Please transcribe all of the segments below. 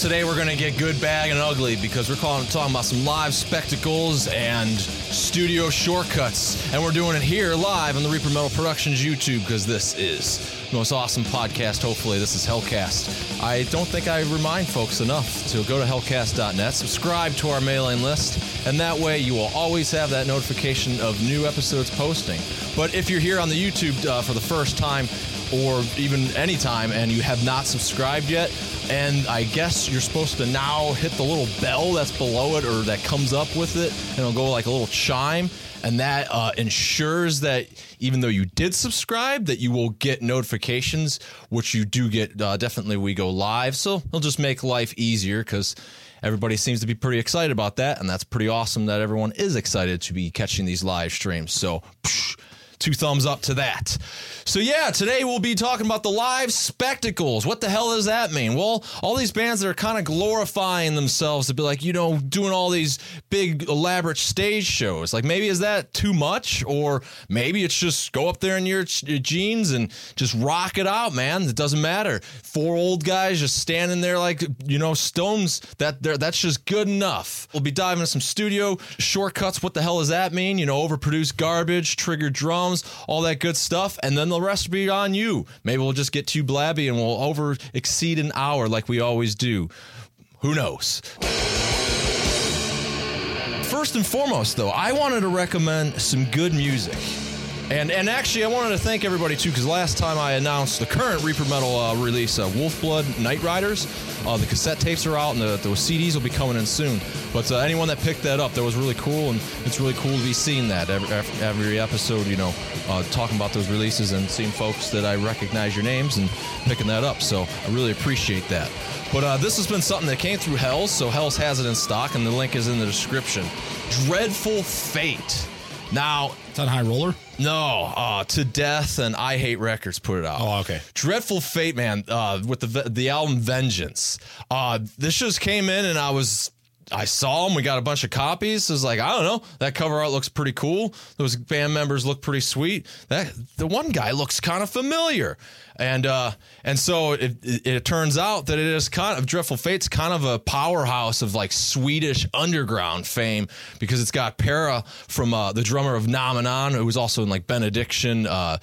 today we're going to get good, bad, and ugly because we're calling, talking about some live spectacles and studio shortcuts. And we're doing it here live on the Reaper Metal Productions YouTube because this is the most awesome podcast. Hopefully, this is Hellcast. I don't think I remind folks enough to go to hellcast.net, subscribe to our mailing list, and that way you will always have that notification of new episodes posting. But if you're here on the YouTube uh, for the first time, or even anytime and you have not subscribed yet, and I guess you're supposed to now hit the little bell that's below it or that comes up with it, and it'll go like a little chime. And that uh, ensures that even though you did subscribe, that you will get notifications, which you do get. Uh, definitely, we go live, so it'll just make life easier because everybody seems to be pretty excited about that, and that's pretty awesome that everyone is excited to be catching these live streams. So. Psh, two thumbs up to that. So yeah, today we'll be talking about the live spectacles. What the hell does that mean? Well, all these bands that are kind of glorifying themselves to be like, you know, doing all these big elaborate stage shows. Like maybe is that too much or maybe it's just go up there in your, your jeans and just rock it out, man. It doesn't matter. Four old guys just standing there like, you know, stones that that's just good enough. We'll be diving into some studio shortcuts. What the hell does that mean? You know, overproduced garbage, triggered drums all that good stuff, and then the rest will be on you. Maybe we'll just get too blabby and we'll over exceed an hour like we always do. Who knows? First and foremost, though, I wanted to recommend some good music. And and actually, I wanted to thank everybody too, because last time I announced the current Reaper Metal uh, release, uh, Wolfblood Night Riders, uh, the cassette tapes are out and the, the CDs will be coming in soon. But uh, anyone that picked that up, that was really cool, and it's really cool to be seeing that every, every episode. You know, uh, talking about those releases and seeing folks that I recognize your names and picking that up. So I really appreciate that. But uh, this has been something that came through Hells, so Hells has it in stock, and the link is in the description. Dreadful Fate. Now, it's on High Roller. No, uh, to death and I hate records put it out. Oh, okay. Dreadful Fate, man. Uh, with the the album Vengeance. Uh, this just came in and I was I saw them. We got a bunch of copies. I was like, I don't know. That cover art looks pretty cool. Those band members look pretty sweet. That the one guy looks kind of familiar, and uh, and so it, it, it turns out that it is kind of Dreadful Fate's kind of a powerhouse of like Swedish underground fame because it's got Perra from uh, the drummer of Nominon, who was also in like Benediction, uh,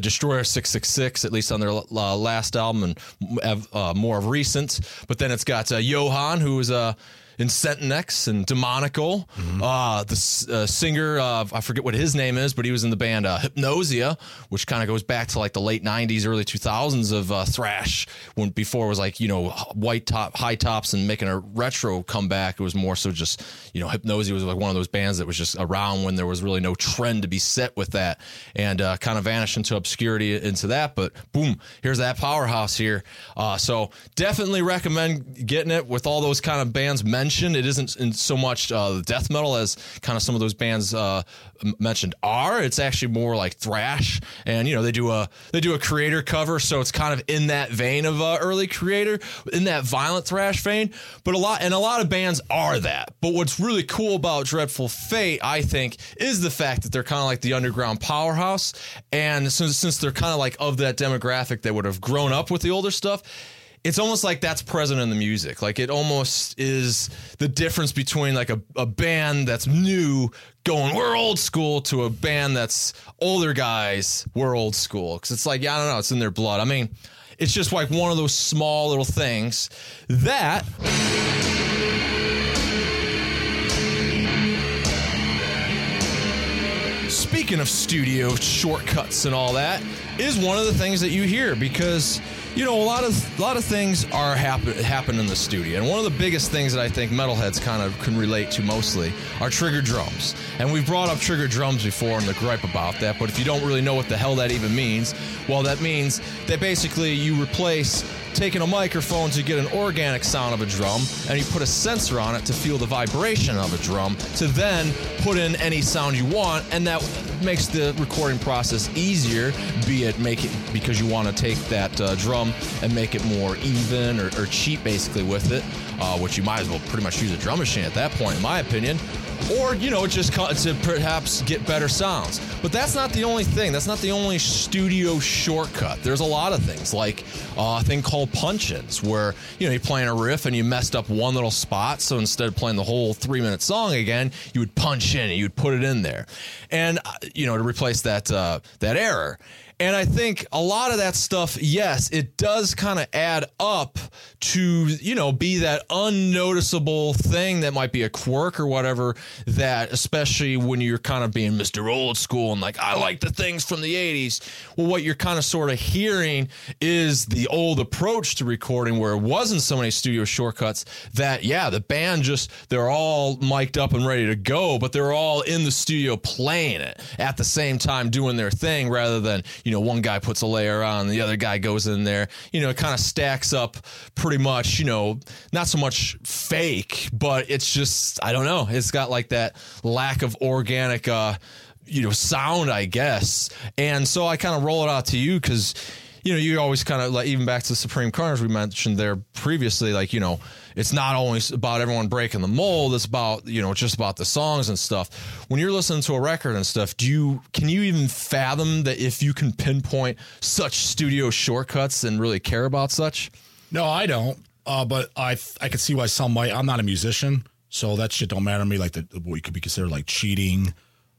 Destroyer Six Six Six, at least on their uh, last album, and uh, more of recent. But then it's got uh, Johan, who is a in Sentinex and Demonical. Mm-hmm. Uh, the uh, singer, uh, I forget what his name is, but he was in the band uh, Hypnosia, which kind of goes back to like the late 90s, early 2000s of uh, thrash when before it was like, you know, white top, high tops and making a retro comeback. It was more so just, you know, Hypnosia was like one of those bands that was just around when there was really no trend to be set with that and uh, kind of vanished into obscurity into that. But boom, here's that powerhouse here. Uh, so definitely recommend getting it with all those kind of bands mentioned. It isn't in so much uh, death metal as kind of some of those bands uh, mentioned are. It's actually more like thrash, and you know they do a they do a Kreator cover, so it's kind of in that vein of uh, early Kreator, in that violent thrash vein. But a lot and a lot of bands are that. But what's really cool about Dreadful Fate, I think, is the fact that they're kind of like the underground powerhouse, and since since they're kind of like of that demographic that would have grown up with the older stuff it's almost like that's present in the music. Like it almost is the difference between like a, a band that's new going, we're old school to a band that's older guys, we're old school. Cause it's like, yeah, I don't know, it's in their blood. I mean, it's just like one of those small little things that. Speaking of studio shortcuts and all that, is one of the things that you hear because you know, a lot of a lot of things are happen happen in the studio, and one of the biggest things that I think metalheads kind of can relate to mostly are trigger drums. And we've brought up trigger drums before and the gripe about that, but if you don't really know what the hell that even means, well, that means that basically you replace taking a microphone to get an organic sound of a drum, and you put a sensor on it to feel the vibration of a drum, to then put in any sound you want, and that makes the recording process easier. Be it make it because you want to take that uh, drum and make it more even or, or cheap, basically with it. Uh, which you might as well pretty much use a drum machine at that point, in my opinion. Or, you know, just to perhaps get better sounds. But that's not the only thing. That's not the only studio shortcut. There's a lot of things, like uh, a thing called punch ins, where, you know, you're playing a riff and you messed up one little spot. So instead of playing the whole three minute song again, you would punch in and you would put it in there. And, uh, you know, to replace that, uh, that error. And I think a lot of that stuff, yes, it does kind of add up to, you know, be that unnoticeable thing that might be a quirk or whatever that, especially when you're kind of being Mr. Old School and like, I like the things from the 80s. Well, what you're kind of sort of hearing is the old approach to recording where it wasn't so many studio shortcuts that, yeah, the band just, they're all mic'd up and ready to go, but they're all in the studio playing it at the same time doing their thing rather than, you know, one guy puts a layer on, the other guy goes in there. You know, it kind of stacks up pretty much, you know, not so much fake, but it's just, I don't know. It's got like that lack of organic, uh, you know, sound, I guess. And so I kind of roll it out to you because, you know, you always kind of like, even back to the Supreme Carnage we mentioned there previously, like, you know, it's not always about everyone breaking the mold. It's about, you know, just about the songs and stuff. When you're listening to a record and stuff, do you, can you even fathom that if you can pinpoint such studio shortcuts and really care about such? No, I don't. Uh, but I, I can see why some might. I'm not a musician, so that shit don't matter to me. Like the, what could be considered like cheating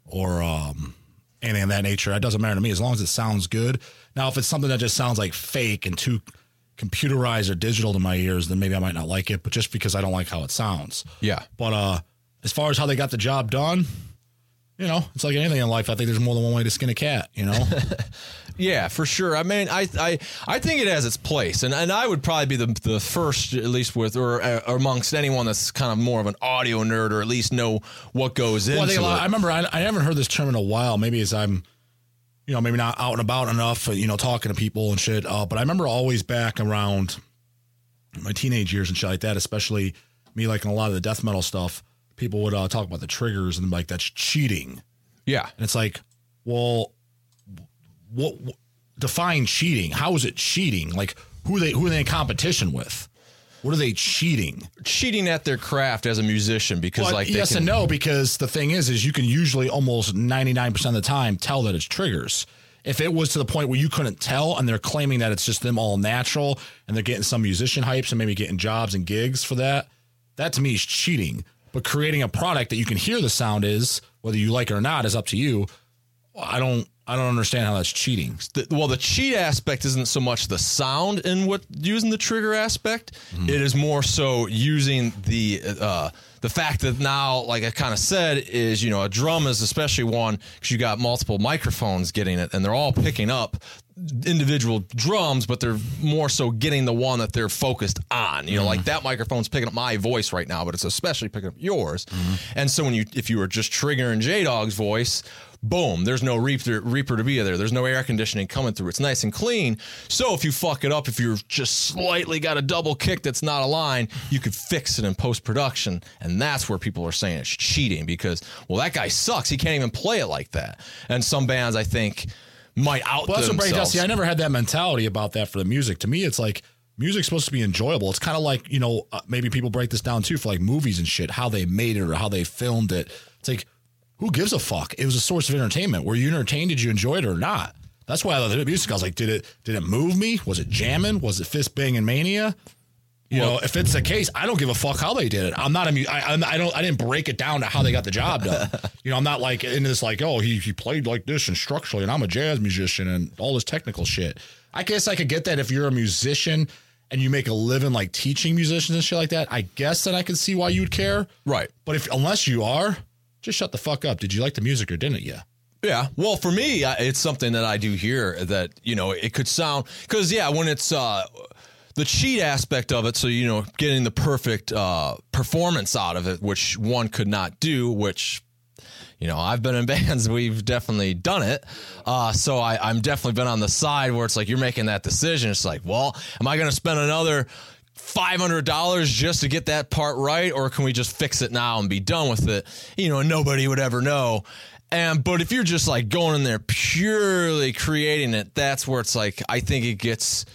or, um, anything of that nature. That doesn't matter to me as long as it sounds good. Now, if it's something that just sounds like fake and too computerized or digital to my ears, then maybe I might not like it. But just because I don't like how it sounds. Yeah. But uh, as far as how they got the job done, you know, it's like anything in life. I think there's more than one way to skin a cat. You know. yeah, for sure. I mean, I I I think it has its place, and and I would probably be the the first, at least with or, or uh, amongst anyone that's kind of more of an audio nerd, or at least know what goes well, into I it. I remember I, I haven't heard this term in a while. Maybe as I'm you know, maybe not out and about enough, you know, talking to people and shit. Uh, but I remember always back around my teenage years and shit like that, especially me liking a lot of the death metal stuff. People would uh, talk about the triggers and like that's cheating. Yeah, and it's like, well, what, what define cheating? How is it cheating? Like who they who are they in competition with? What are they cheating? Cheating at their craft as a musician because well, like yes can, and no because the thing is is you can usually almost 99% of the time tell that it's triggers. If it was to the point where you couldn't tell and they're claiming that it's just them all natural and they're getting some musician hypes and maybe getting jobs and gigs for that, that to me is cheating. But creating a product that you can hear the sound is, whether you like it or not, is up to you. I don't I don't understand how that's cheating. The, well, the cheat aspect isn't so much the sound in what using the trigger aspect. Mm. It is more so using the uh, the fact that now, like I kind of said, is you know a drum is especially one because you got multiple microphones getting it, and they're all picking up individual drums, but they're more so getting the one that they're focused on. You know, mm. like that microphone's picking up my voice right now, but it's especially picking up yours. Mm. And so when you if you were just triggering J Dog's voice boom, there's no reaper, reaper to be there. There's no air conditioning coming through. It's nice and clean. So if you fuck it up, if you've just slightly got a double kick that's not aligned, you could fix it in post production. And that's where people are saying it's cheating because, well, that guy sucks. He can't even play it like that. And some bands, I think, might out well, that's themselves. What See, I never had that mentality about that for the music. To me, it's like, music's supposed to be enjoyable. It's kind of like, you know, uh, maybe people break this down too for like movies and shit, how they made it or how they filmed it. It's like, who gives a fuck? It was a source of entertainment. Were you entertained? Did you enjoy it or not? That's why I love the music. I was like, did it did it move me? Was it jamming? Was it fist banging mania? You well, know, if it's the case, I don't give a fuck how they did it. I'm not a, I, I don't, I didn't break it down to how they got the job done. you know, I'm not like in this like, oh, he he played like this and structurally, and I'm a jazz musician and all this technical shit. I guess I could get that if you're a musician and you make a living like teaching musicians and shit like that. I guess that I could see why you'd care. Right. But if unless you are, just shut the fuck up. Did you like the music or didn't you? Yeah. Well, for me, it's something that I do hear that, you know, it could sound because, yeah, when it's uh, the cheat aspect of it, so, you know, getting the perfect uh, performance out of it, which one could not do, which, you know, I've been in bands, we've definitely done it. Uh, so I, I'm definitely been on the side where it's like you're making that decision. It's like, well, am I going to spend another $500 just to get that part right or can we just fix it now and be done with it you know nobody would ever know and but if you're just like going in there purely creating it that's where it's like i think it gets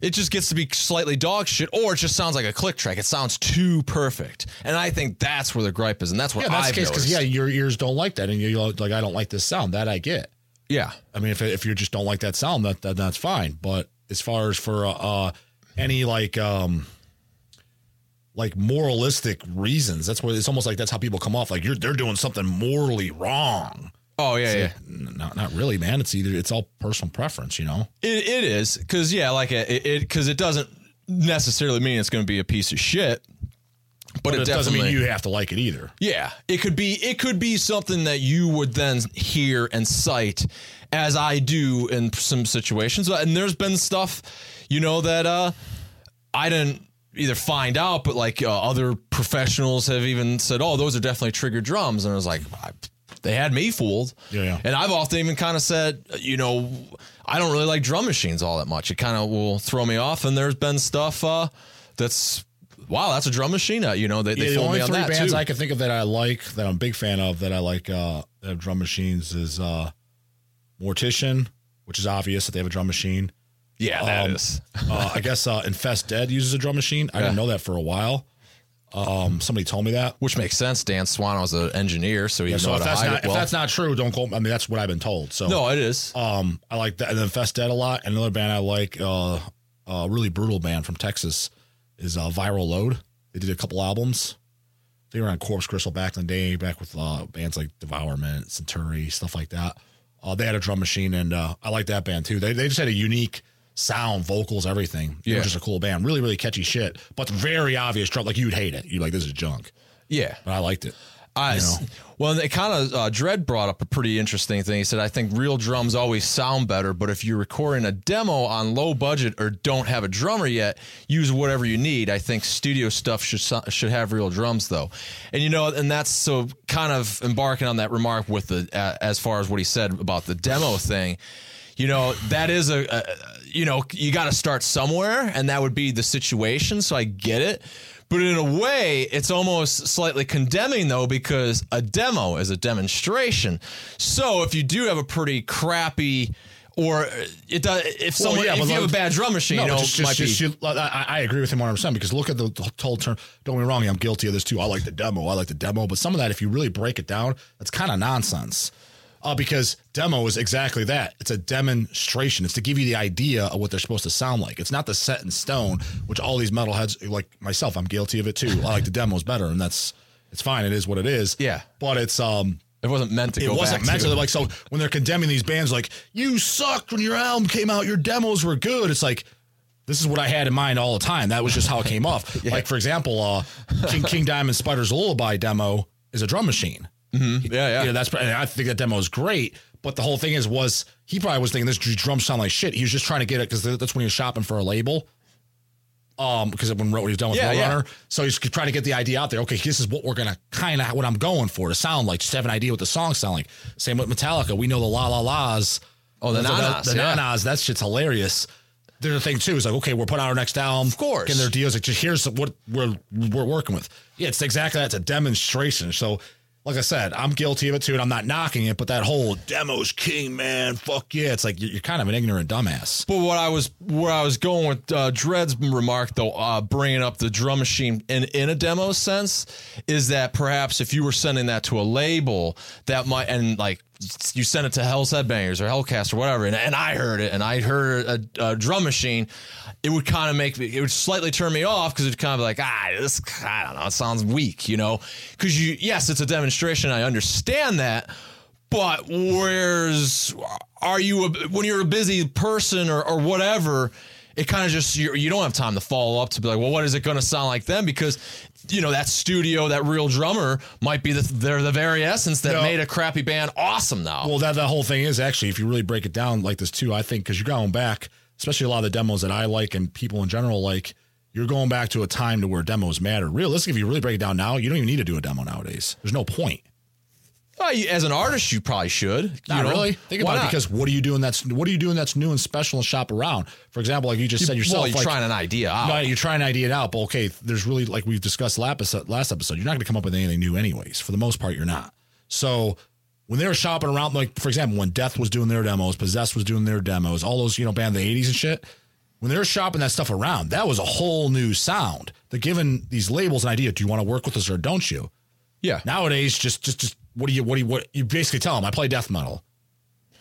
it just gets to be slightly dog shit, or it just sounds like a click track. It sounds too perfect, and I think that's where the gripe is, and that's what Yeah, that's I've the case because yeah, your ears don't like that, and you're like, I don't like this sound. That I get. yeah, I mean, if if you just don't like that sound, that, that that's fine. But as far as for uh, uh any like um like moralistic reasons, that's where it's almost like that's how people come off. Like you're they're doing something morally wrong. Oh yeah, yeah. Not not really, man. It's either it's all personal preference, you know. It, it is because yeah, like it it because it doesn't necessarily mean it's going to be a piece of shit, but, But it, it doesn't mean you have to like it either. yeah, it could be it could be something that you would then hear and cite as I do in some situations, and there's been stuff you know that uh I didn't either find out, but like uh, other professionals have even said, "Oh, those are definitely trigger drums," and I was like. I, they had me fooled. Yeah, yeah. And I've often even kind of said, you know, I don't really like drum machines all that much. It kind of will throw me off. And there's been stuff uh, that's, wow, that's a drum machine. Uh, you know, they, they Yeah, the fooled only me on three bands too. I can think of that I like that I'm a big fan of that I like uh that have drum machines is uh Mortician, which is obvious that they have a drum machine. Yeah, that um, is. Uh, I guess uh, Infestdead uses a drum machine. I didn't know that for a while. Um, somebody told me that. Which makes sense. Dan Swanö was an engineer, so he Yeah, knows so if that's not it if that's not true, don't me. I mean, that's what I've been told. So no, it is. um, I like that. And then Infestdead a lot. And another band I like, uh, a really brutal band from Texas, is uh, Viral Load. They did a couple albums. They were on Corpse Crystal back in the day, back with uh, bands like Devourment, Centauri, stuff like that. Uh, they had a drum machine, and uh, I like that band too. They they just had a unique sound, vocals, everything. It Yeah. was just a cool band, really really catchy shit, but very obvious drum. Like you'd hate it. You like this is junk, yeah. but I liked it. I, You know? Well, it kind of uh, Dread brought up a pretty interesting thing. He said, "I think real drums always sound better, but if you're recording a demo on low budget or don't have a drummer yet, use whatever you need. I think studio stuff should should have real drums though, and you know, and that's so kind of embarking on that remark with the uh, as far as what he said about the demo thing. You know, that is a, a you know, you got to start somewhere, and that would be the situation. So I get it. But in a way, it's almost slightly condemning though, because a demo is a demonstration. So if you do have a pretty crappy, or uh, it does, if someone, yeah, if you have a bad drum machine, No, you know, just, just, just you, I, I agree with him 100 percent because look at the, the whole term. Don't get me wrong, I'm guilty of this too. I like the demo. I like the demo, but some of that, if you really break it down, that's kind of nonsense. Uh, because demo is exactly that. It's a demonstration. It's to give you the idea of what they're supposed to sound like. It's not the set in stone, which all these metalheads, like myself, I'm guilty of it too. I like the demos better, and that's it's fine. It is what it is. Yeah. but it's um it wasn't meant to go. it wasn't meant to. to. Like so, when they're condemning these bands, like you sucked when your album came out, your demos were good. It's like this is what I had in mind all the time. That was just how it came off. Like for example, uh, King King Diamond Spider's Lullaby demo is a drum machine. Yeah, yeah. You know, that's and I think that demo is great. But the whole thing is, was he probably was thinking this drum sound like shit. He was just trying to get it because that's when he was shopping for a label. Um, because when when he was done with Yeah, yeah. Roadrunner, so he's trying to get the idea out there. Okay, this is what we're gonna kind of what I'm going for to sound like. Just have an idea what the song sound like. Same with Metallica. We know the la la las. Oh, the the, na-nas, the yeah. na-nas. That shit's hilarious. There's a thing too. Is like, okay, we're putting out our next album. Of course. Getting their deals. Like, just here's what we're we're working with. Yeah, it's exactly that. It's a demonstration. So, like I said, I'm guilty of it too, and I'm not knocking it. But that whole demos king, man, fuck yeah. It's like you're, kind of an ignorant dumbass. But what I was where I was going with uh, Dred's remark though, uh, bringing up the drum machine in in a demo sense, is that perhaps if you were sending that to a label, that might and like you send it to Hell's Headbangers or Hellcast or whatever, and, and I heard it, and I heard a, a drum machine, it would kind of make me, it would slightly turn me off because it's kind of like ah, this I don't know, it sounds weak, you know, because you yes, it's a demonstration, I understand that, but where's are you a, when you're a busy person or, or whatever? It kind of just you, you don't have time to follow up to be like, well, what is it going to sound like then? Because you know that studio, that real drummer might be the they're the very essence that No. made a crappy band awesome now. Well, that that whole thing is actually, if you really break it down like this too, I think because you're going back, especially a lot of the demos that I like and people in general like, you're going back to a time to where demos matter. Realistically, if you really break it down now, you don't even need to do a demo nowadays. There's no point. Well, you- as an artist, you probably should. Not you know? really. Think Why about it because what are you doing that's what are you doing that's new and special and shop around? For example, like you just said yourself, well, you're like, trying an idea out. no, you're trying to idea it out, but okay, there's really like we've discussed last episode, last episode, you're not going to come up with anything new anyways. For the most part, you're not. So when they were shopping around, like for example, when Death was doing their demos, Possessed was doing their demos, all those you know band the '80s and shit, when they're shopping that stuff around, that was a whole new sound. They're giving these labels an idea. Do you want to work with us or don't you? Yeah. Nowadays, just just just what do you what do you what you basically tell them? I play death metal.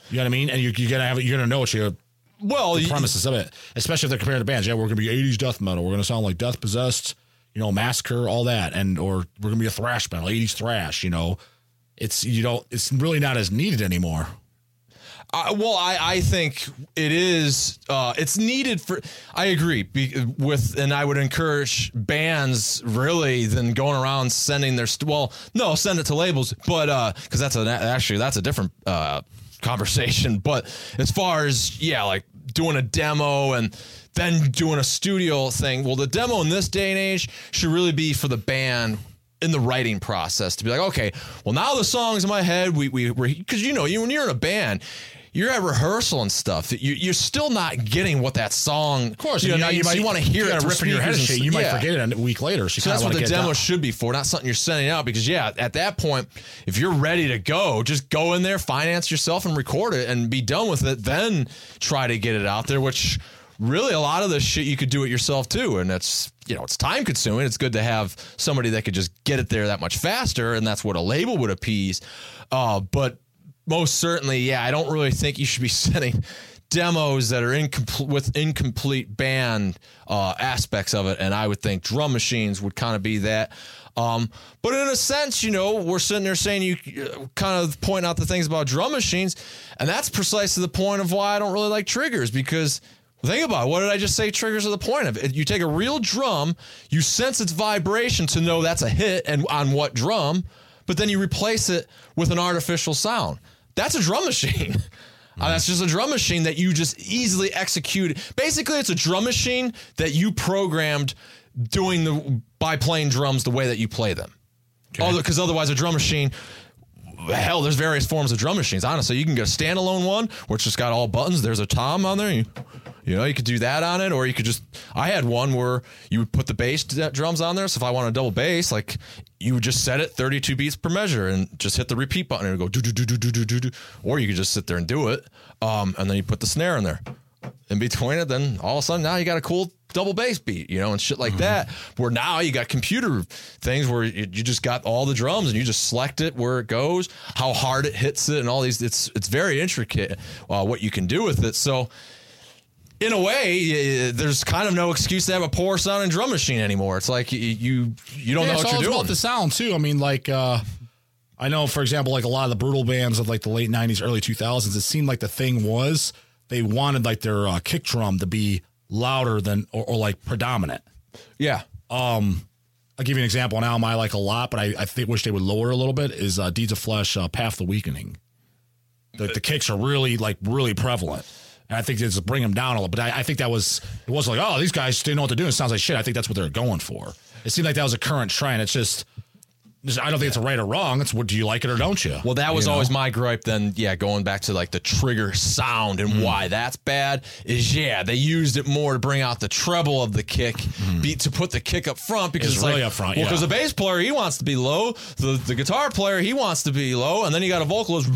You know what I mean? And you, you're gonna have you're gonna know what you well, the premises of it, especially if they're comparing to bands. Yeah, we're gonna be '80s death metal. We're gonna sound like Death Possessed, you know, Massacre, all that, and or we're gonna be a thrash metal, '80s thrash. You know, it's you don't. It's really not as needed anymore. Uh, well, I, I think it is. Uh, it's needed for. I agree be, with, and I would encourage bands really than going around sending their. St- well, no, send it to labels, but because that's a actually that's a different uh, conversation. But as far as yeah, like doing a demo and then doing a studio thing. Well, the demo in this day and age should really be for the band in the writing process to be like, okay, well now the song's in my head. We we because you know you when you're in a band. You're at rehearsal and stuff. You, you're still not getting what that song. Of course, you, know, you, mean? you might you want to hear you it. rip in your head and shit. You might yeah. forget it a week later. So, So that's what the demo should be for, not something you're sending out. Because yeah, at that point, if you're ready to go, just go in there, finance yourself, and record it, and be done with it. Then try to get it out there. Which really, a lot of this shit you could do it yourself too, and it's you know it's time consuming. It's good to have somebody that could just get it there that much faster, and that's what a label would appease. Uh, but most certainly, yeah, I don't really think you should be sending demos that are incomplete with incomplete band uh, aspects of it, and I would think drum machines would kind of be that. Um, but in a sense, you know, we're sitting there saying you kind of point out the things about drum machines, and that's precisely the point of why I don't really like triggers because. Think about it. What did I just say? Triggers are the point of it. You take a real drum, you sense its vibration to know that's a hit and on what drum, but then you replace it with an artificial sound. That's a drum machine. Uh, that's just a drum machine that you just easily execute. Basically, it's a drum machine that you programmed doing the by playing drums the way that you play them. Because otherwise, a drum machine. Hell, there's various forms of drum machines. Honestly, you can get a standalone one, which just got all buttons. There's a tom on there. You, you know, you could do that on it, or you could just. I had one where you would put the bass drums on there. So if I want a double bass, like you would just set it 32 beats per measure and just hit the repeat button and go do do do do do do do. do. Or you could just sit there and do it, um, and then you put the snare in there. In between it, then all of a sudden now you got a cool double bass beat, you know, and shit like that. Where now you got computer things where you, you just got all the drums and you just select it where it goes, how hard it hits it, and all these. It's it's very intricate uh, what you can do with it. So in a way, there's kind of no excuse to have a poor sounding drum machine anymore. It's like you you, you don't Yeah, know what you're doing. about the sound too. I mean, like uh, I know, for example, like a lot of the brutal bands of like the late '90s, early 2000s, it seemed like the thing was they wanted like their uh, kick drum to be louder than or, or like predominant. yeah. Um, I'll give you an example. An album I like a lot, but I, I think wish they would lower a little bit. Is uh, Deeds of Flesh, uh, Path the Weakening. The, the kicks are really like really prevalent. And I think it's bring them down a little. But I, I think that was it wasn't like oh these guys didn't know what they're doing. It sounds like shit. I think that's what they're going for. It seemed like that was a current trend. It's just, just- I don't think it's a right or wrong. It's what do you like it or don't you? Well, that was You know? always my gripe. Then, yeah, going back to like the trigger sound and hmm. why that's bad is yeah, they used it more to bring out the treble of the kick, hmm. beat to put the kick up front because It's it's, really like, up front, Well, yeah. because the bass player he wants to be low, the the guitar player he wants to be low, and then you got a vocalist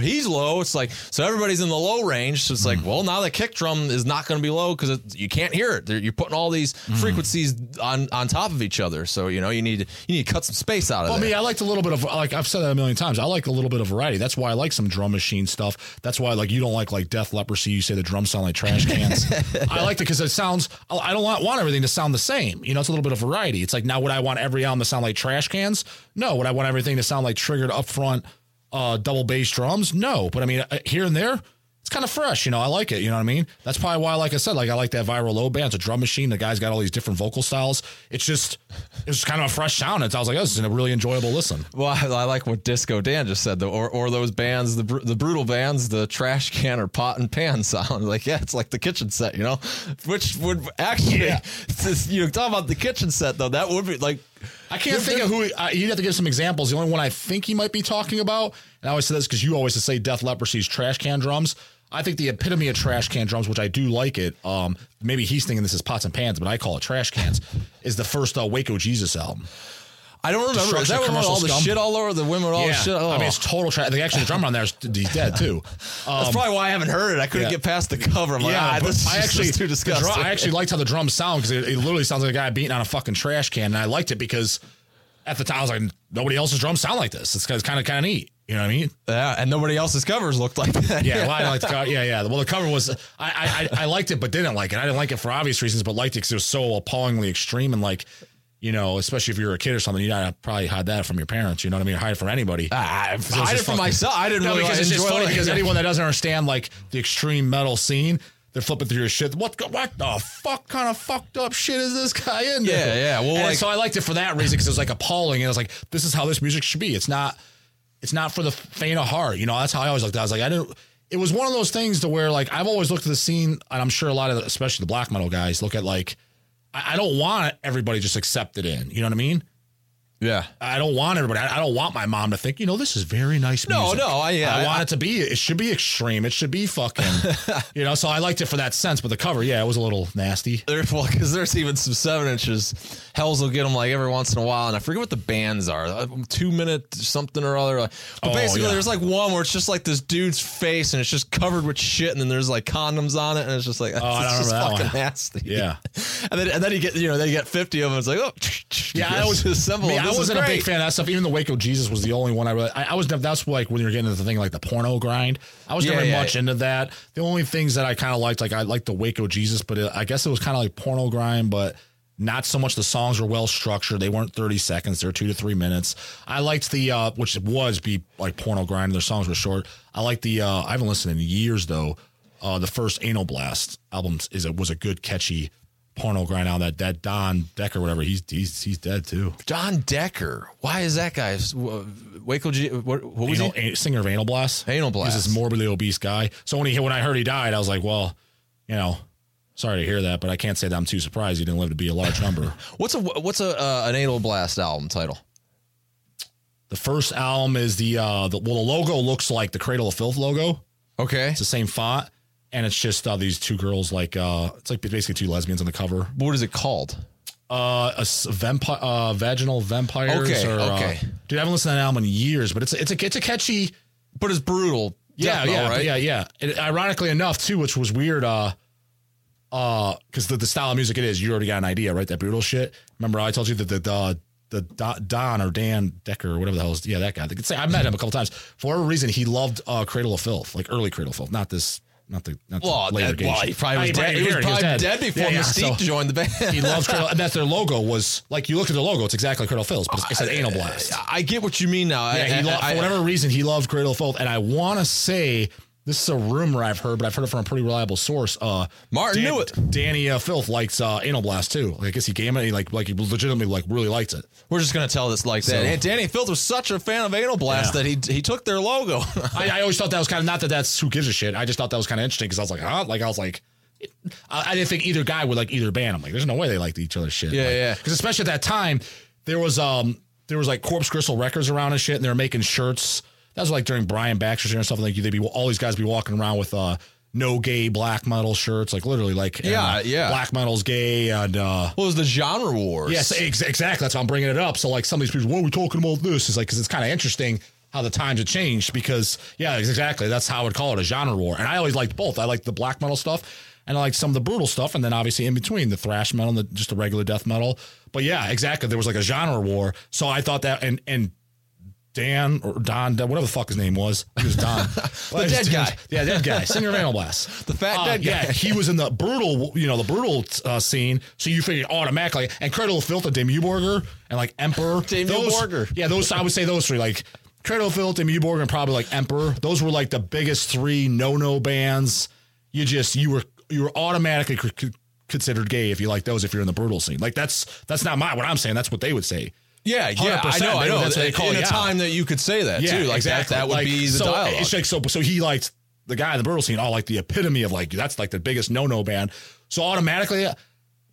he's low. It's like so everybody's in the low range. So it's like hmm. well now the kick drum is not going to be low because you can't hear it. You're putting all these frequencies on on top of each other. So you know you need you need to cut some space out of Well, there. me, I liked a little bit of like I've said that a million times. I like a little bit of variety. That's why I like some drum machine stuff. That's why like you don't like like Death Leprosy. You say the drums sound like trash cans. I liked it because it sounds. I don't want, want everything to sound the same. You know, it's a little bit of variety. It's like now would I want every album to sound like trash cans? No. Would I want everything to sound like triggered upfront uh, double bass drums? No. But I mean, uh, here and there. It's kind of fresh, you know. I like it, you know what I mean. That's probably why, like I said, like I like that Viral Load band. It's a drum machine. The guy's got all these different vocal styles. It's just, it's kind of a fresh sound. And I was like, oh, this is a really enjoyable listen. Well, I, I like what Disco Dan just said, though, or or those bands, the br- the brutal bands, the trash can or pot and pan sound. Like, yeah, it's like the kitchen set, you know, which would actually, Yeah. you know, talk about the kitchen set though. That would be like, I can't think of who. Uh, you'd have to give some examples. The only one I think he might be talking about, and I always say this because you always say Death Leprosy's trash can drums. I think the epitome of trash can drums, which I do like it. Um, maybe he's thinking this is pots and pans, but I call it trash cans. is the first uh, Waco Jesus album. I don't remember. Is that of when all the Scum? shit all over the women with all yeah, the shit? Oh. I mean it's total trash. The actual drummer on there is he's dead too. That's probably why I haven't heard it. I couldn't yeah. get past the cover. I'm like, yeah, ah, this is I actually too disgusting. drum- I actually liked how the drums sound because it, it literally sounds like a guy beating on a fucking trash can, and I liked it because at the time I was like, nobody else's drums sound like this. It's, it's kind of kind of neat. You know what I mean? yeah, and nobody else's covers looked like that. Yeah, well, I liked the cover. Yeah, yeah. Well, the cover was I, I I liked it, but didn't like it. I didn't like it for obvious reasons, but liked it because it was so appallingly extreme and like, you know, especially if you're a kid or something, you gotta probably hide that from your parents. You know what I mean? Hide it from anybody. I, hide it from fucking- myself. I didn't No, really because it's just funny it. because anyone that doesn't understand like the extreme metal scene, they're flipping through your shit. What what the fuck kind of fucked up shit is this guy in? Yeah, yeah. Well, like- so I liked it for that reason because it was like appalling, and I was like, this is how this music should be. It's not, it's not for the faint of heart. You know, that's how I always looked. at it. I was like, I didn't. It was one of those things to where like I've always looked at the scene, and I'm sure a lot of, the, especially the black metal guys, look at like, I, I don't want everybody just accepted in. You know what I mean? Yeah. I don't want everybody. I I don't want my mom to think, you know, this is very nice No, music. no, I- yeah, I, I- want it to be. It should be extreme. It should be fucking. you know, so I liked it for that sense. But the cover, yeah, it was a little nasty. There's well, because there's even some seven inches. Hells will get them like every once in a while, and I forget what the bands are. uh, Two minute something or other. But Oh, basically, yeah. there's like one where it's just like this dude's face, and it's just covered with shit, and then there's like condoms on it, and it's just like Oh, I it's don't just that fucking one. nasty. Yeah. and then and then you get you know then you get 50 of them. It's like oh Yeah, I was. assemble. I wasn't a big fan of that stuff. Even the Waco Jesus was the only one I really. I, I was. That's like when you're getting into the thing like the porno grind. I was Yeah, never yeah, much yeah. into that. The only things that I kind of liked, like I liked the Waco Jesus, but it, I guess it was kind of like porno grind, but. Not so much the songs were well structured. They weren't 30 seconds. they're two to three minutes. I liked the, uh, which was be like porno grind. Their songs were short. I like the, uh, I haven't listened in years though. Uh, the first Anal Blast album is, was a good, catchy porno grind out that, that Don Decker, whatever, he's, he's, he's dead too. Don Decker. Why is that guy? Waco G. What, what was Anal, he? a- singer of Anal Blast. Anal He's Blast. this morbidly obese guy. So when he when I heard he died, I was like, well, you know, sorry to hear that, but I can't say that I'm too surprised he didn't live to be a large number. What's a what's a uh, an anal blast album title? the first album is the uh the, well the logo looks like the Cradle of Filth logo. Okay. It's the same font, and it's just uh, these two girls like uh it's like basically two lesbians on the cover. What is it called? Uh, a s- vampire, uh, vaginal vampires. Okay, or, uh, okay. dude, I haven't listened to that album in years, but it's a, it's a it's a catchy. But it's brutal. Yeah, Death metal, yeah, right? yeah, yeah. And ironically enough, too, which was weird, uh, uh, because the, the style of music it is, you already got an idea, right? That brutal shit. Remember, I told you that the the the Do- Don or Dan Decker or whatever the hell is, yeah, that guy. They could say I met him a couple times. For whatever reason, he loved uh, Cradle of Filth, like early Cradle of Filth, not this, not the, not the Well, later that, gauge. well, he probably I was mean, dead. you He was hear it, probably dead. dead before Yeah, yeah, Mystique so- joined the band. He loves Cradle, and that's their logo was like you look at the logo, it's exactly Cradle of Filth, but it said Anal Blast. I get what you mean now. Yeah, I, he lo- I- for whatever reason, he loved Cradle of Filth, and I want to say this is a rumor I've heard, but I've heard it from a pretty reliable source. Uh, Martin knew it. Dani uh, Filth likes uh, Anal Blast too. Like, I guess he gave it. He like like he legitimately like really liked it. We're just gonna tell this like that. So- And Dani Filth was such a fan of Anal Blast Yeah. that he he took their logo. I, I always thought that was kind of not that that's who gives a shit. I just thought that was kind of interesting because I was like, huh? Like I was like. I, I didn't think either guy would like either band. I'm like, there's no way they liked each other's shit. Yeah, Like, yeah. Because especially at that time, there was um there was like Corpse Crystal Records around and shit, and they were making shirts. That was like during Brian Baxter's year and stuff. Like they'd be all these guys be walking around with uh no gay black metal shirts, like literally like and, Yeah, uh, yeah. black metal's gay and uh what was the genre wars? Yes, ex- exactly. That's why I'm bringing it up. So like some of these people, what are we talking about this? Is like because it's kind of interesting how the times have changed. Because yeah, exactly. That's how I would call it a genre war. And I always liked both. I liked the black metal stuff, and I liked some of the brutal stuff, and then obviously in between the thrash metal and the, just the regular death metal. But yeah, exactly. There was like a genre war. So I thought that and and. Dan or Don, whatever the fuck his name was, he was Don. the dead guy. yeah, dead guy, singer of Anal Blast, The fat Uh, dead guy. Yeah, he was in the brutal, you know, the brutal uh, scene. So you figured automatically, and Cradle of Filth and Borgir and like Emperor. Those, Yeah, those I would say those three, like Cradle of Filth, Borgir, and probably like Emperor. Those were like the biggest three no-no bands. You just you were you were automatically c- considered gay if you like those if you're in the brutal scene. Like that's that's not my what I'm saying. That's what they would say. Yeah, yeah. I know, I know. that's what they call in a yeah. time that you could say that too, like that. That would Like, be the so dialogue. It's like so. So he liked the guy in the brutal scene. all like the epitome of like that's like the biggest no no band. So automatically, I,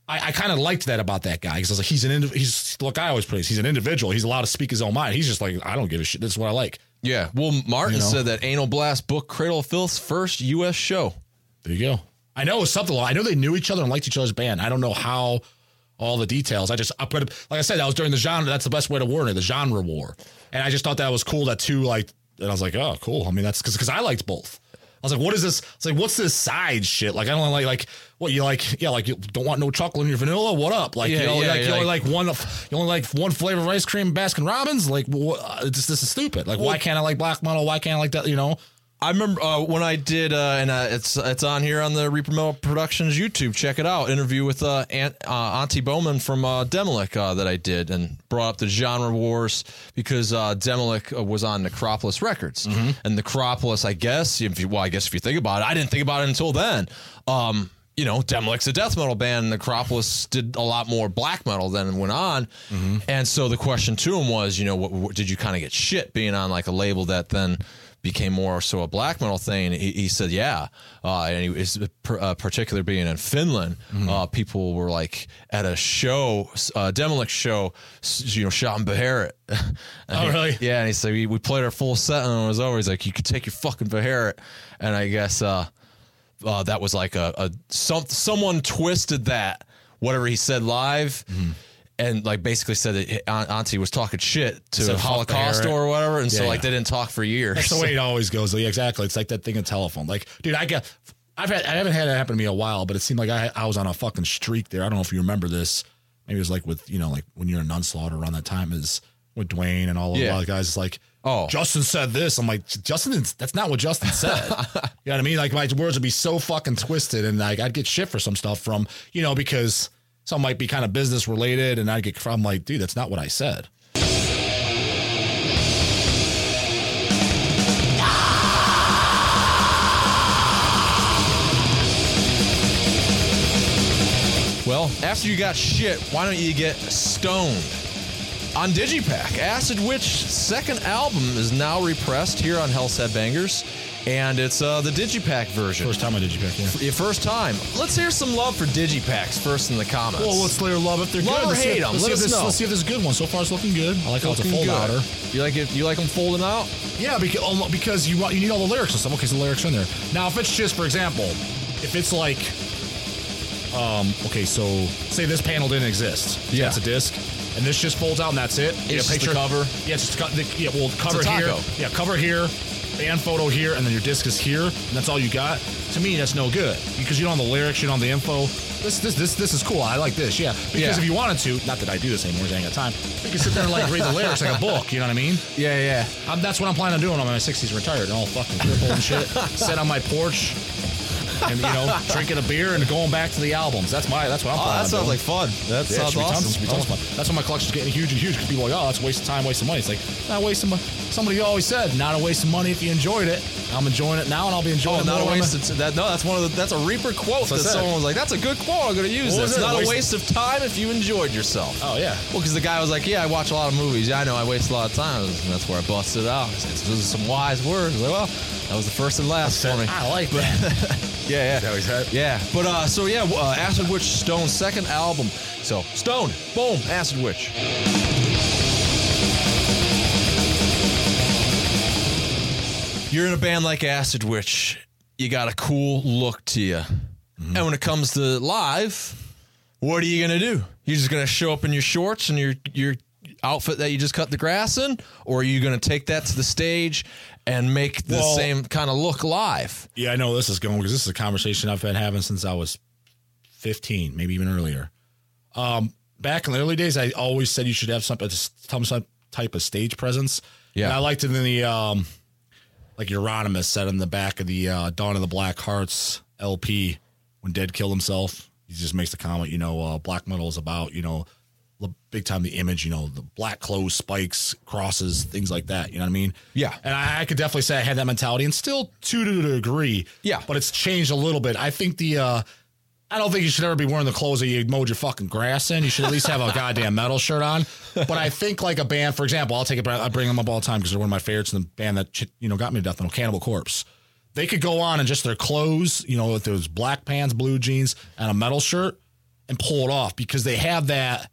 I kind of liked that about that guy because I was like, he's an indiv- he's look. I always praise. He's an individual. He's allowed to speak his own mind. He's just like I don't give a shit. This is what I like. yeah. Well, Martin You know? said that Anal Blast booked Cradle of Filth's first U.S. show. There you go. I know it was something. I know they knew each other and liked each other's band. I don't know how all the details. I just I put it like I said, that was during the genre. That's the best way to word it, the genre war. And I just thought that was cool that two like and I was like, oh, cool. I mean, that's because because I liked both. I was like, what is this? It's like, what's this side shit? Like, I don't like like what you like. Yeah, like you don't want no chocolate in your vanilla. What up? Like, Yeah, you know, yeah, like yeah, you only like- like one. of- You only like one flavor of ice cream, Baskin Robbins. Like, what? uh, This this is stupid. Like, why can't I like black metal? Why can't I like that? You know. I remember uh, when I did, uh, and uh, it's it's on here on the Reaper Metal Productions YouTube. Check it out. Interview with uh, Aunt, uh, Antti Boman from uh, Demilich uh, that I did, and brought up the genre wars because uh, Demilich was on Necropolis Records, and Necropolis, I guess, if you, well, I guess if you think about it, I didn't think about it until then. Um, you know, Demilich's a death metal band. Necropolis did a lot more black metal than it went on, and so the question to him was, you know, what, what did you kind of get shit being on like a label that then became more so a black metal thing. He, he said, yeah. Uh, and he was uh, particular being in Finland. Uh, people were like at a show, uh, Demilich show, you know, shouting Beherit. Oh, really? Yeah. And he said, we, we played our full set and when it was over. He's like, you could take your fucking Beherit. And I guess, uh, uh, that was like a, a some, someone twisted that whatever he said live Mm-hmm. And like basically said that Antti was talking shit to "Fuck Holocausto or whatever. And so like yeah. they didn't talk for years. That's the way it always goes. Yeah, exactly. It's like that thing of telephone. Like, dude, I get. I've had. I haven't had it happen to me in a while, but it seemed like I I was on a fucking streak there. I don't know if you remember this. Maybe it was like with you know like when you're in Nunslaughter around that time is with Dwayne and all of Yeah. the guys. It's like. Oh. Justin said this. I'm like, Justin, that's not what Justin said. you know what I mean? Like my words would be so fucking twisted, and like I'd get shit for some stuff from you know because some might be kind of business related, and I'd get from like, dude, that's not what I said. Well, after you got shit, why don't you get stoned? On Digipack, Acid Witch second album is now repressed here on Hell's Headbangers, and it's uh, the Digipack version. First time you pick, yeah. Your first time. Let's hear some love for Digipacks first in the comments. Well, let's layer love if they're Love good. or Let's see- hate 'em. Let's, Let see if us this, let's see if this is a good one. So far, it's looking good. I like how it's a fold good. outer. You like it? You like them folding out? Yeah, because almo- because you want you need all the lyrics and stuff. Okay, so the lyrics are in there. Now, if it's just, for example, if it's like, um, okay, so say this panel didn't exist. Yeah. it's a disc, and this just folds out and that's it. It's just the cover? Yeah, it's just cut. The, yeah, well, cover here. Yeah, cover here. Band photo here, and then your disc is here, and that's all you got. To me, that's no good because you don't have the lyrics, you don't have the info. This, this, this, this is cool. I like this. Yeah, because Yeah. if you wanted to, not that I do this anymore, I ain't got time. You can sit there and like read the lyrics like a book. You know what I mean? Yeah, yeah. Um, that's what I'm planning on doing when I'm my 60s retired and all fucking crippled and shit. Sit on my porch and, you know, drinking a beer and going back to the albums. That's my, that's what I'm Oh, that sounds doing. like fun. That Yeah, sounds tons, awesome. it should be tons of fun. That's why my collection's getting huge and huge because people are like, oh, that's a waste of time, waste of money. It's like, not a waste of money. Somebody always said, not a waste of money if you enjoyed it. I'm enjoying it now and I'll be enjoying Oh, it not a more when waste of that. No, that's one of the. That's a Reaper quote what that someone was like, "That's a good quote. I'm going to use What this. was it? Not a Waste- waste of time if you enjoyed yourself." Oh, yeah. Well, because the guy was like, "Yeah, I watch a lot of movies. Yeah, I know I waste a lot of time." And that's where I busted it out. I said, Those are some wise words. Like, well, that was the first and last for me. I like that. Yeah, yeah. that what he? Yeah, but uh, so yeah, uh, Acid Witch Stone second album. So Stone, boom, Acid Witch. You're in a band like Acid Witch. You got a cool look to you, Mm-hmm. and when it comes to live, what are you gonna do? You're just gonna show up in your shorts and your your outfit that you just cut the grass in, or are you gonna take that to the stage and make the Well- same kind of look live? Yeah, I know this is going because this is a conversation I've been having since I was 15, maybe even earlier. Um, back in the early days, I always said you should have some, some some type of stage presence. Yeah. and I liked it in the um, like Euronymous said in the back of the uh, Dawn of the Black Hearts LP when Dead killed himself. He just makes the comment, you know, uh, black metal is about you know the big time the image, you know, the black clothes, spikes, crosses, things like that. You know what I mean? Yeah. And I, I could definitely say I had that mentality, and still to to a degree. Yeah. But it's changed a little bit. I think the. uh I don't think you should ever be wearing the clothes that you mowed your fucking grass in. You should at least have a goddamn metal shirt on. But I think like a band, for example, I'll take a. I bring them up all the time because they're one of my favorites. And the band that you know got me to death, know, Cannibal Corpse. They could go on in just their clothes, you know, with those black pants, blue jeans, and a metal shirt, and pull it off because they have that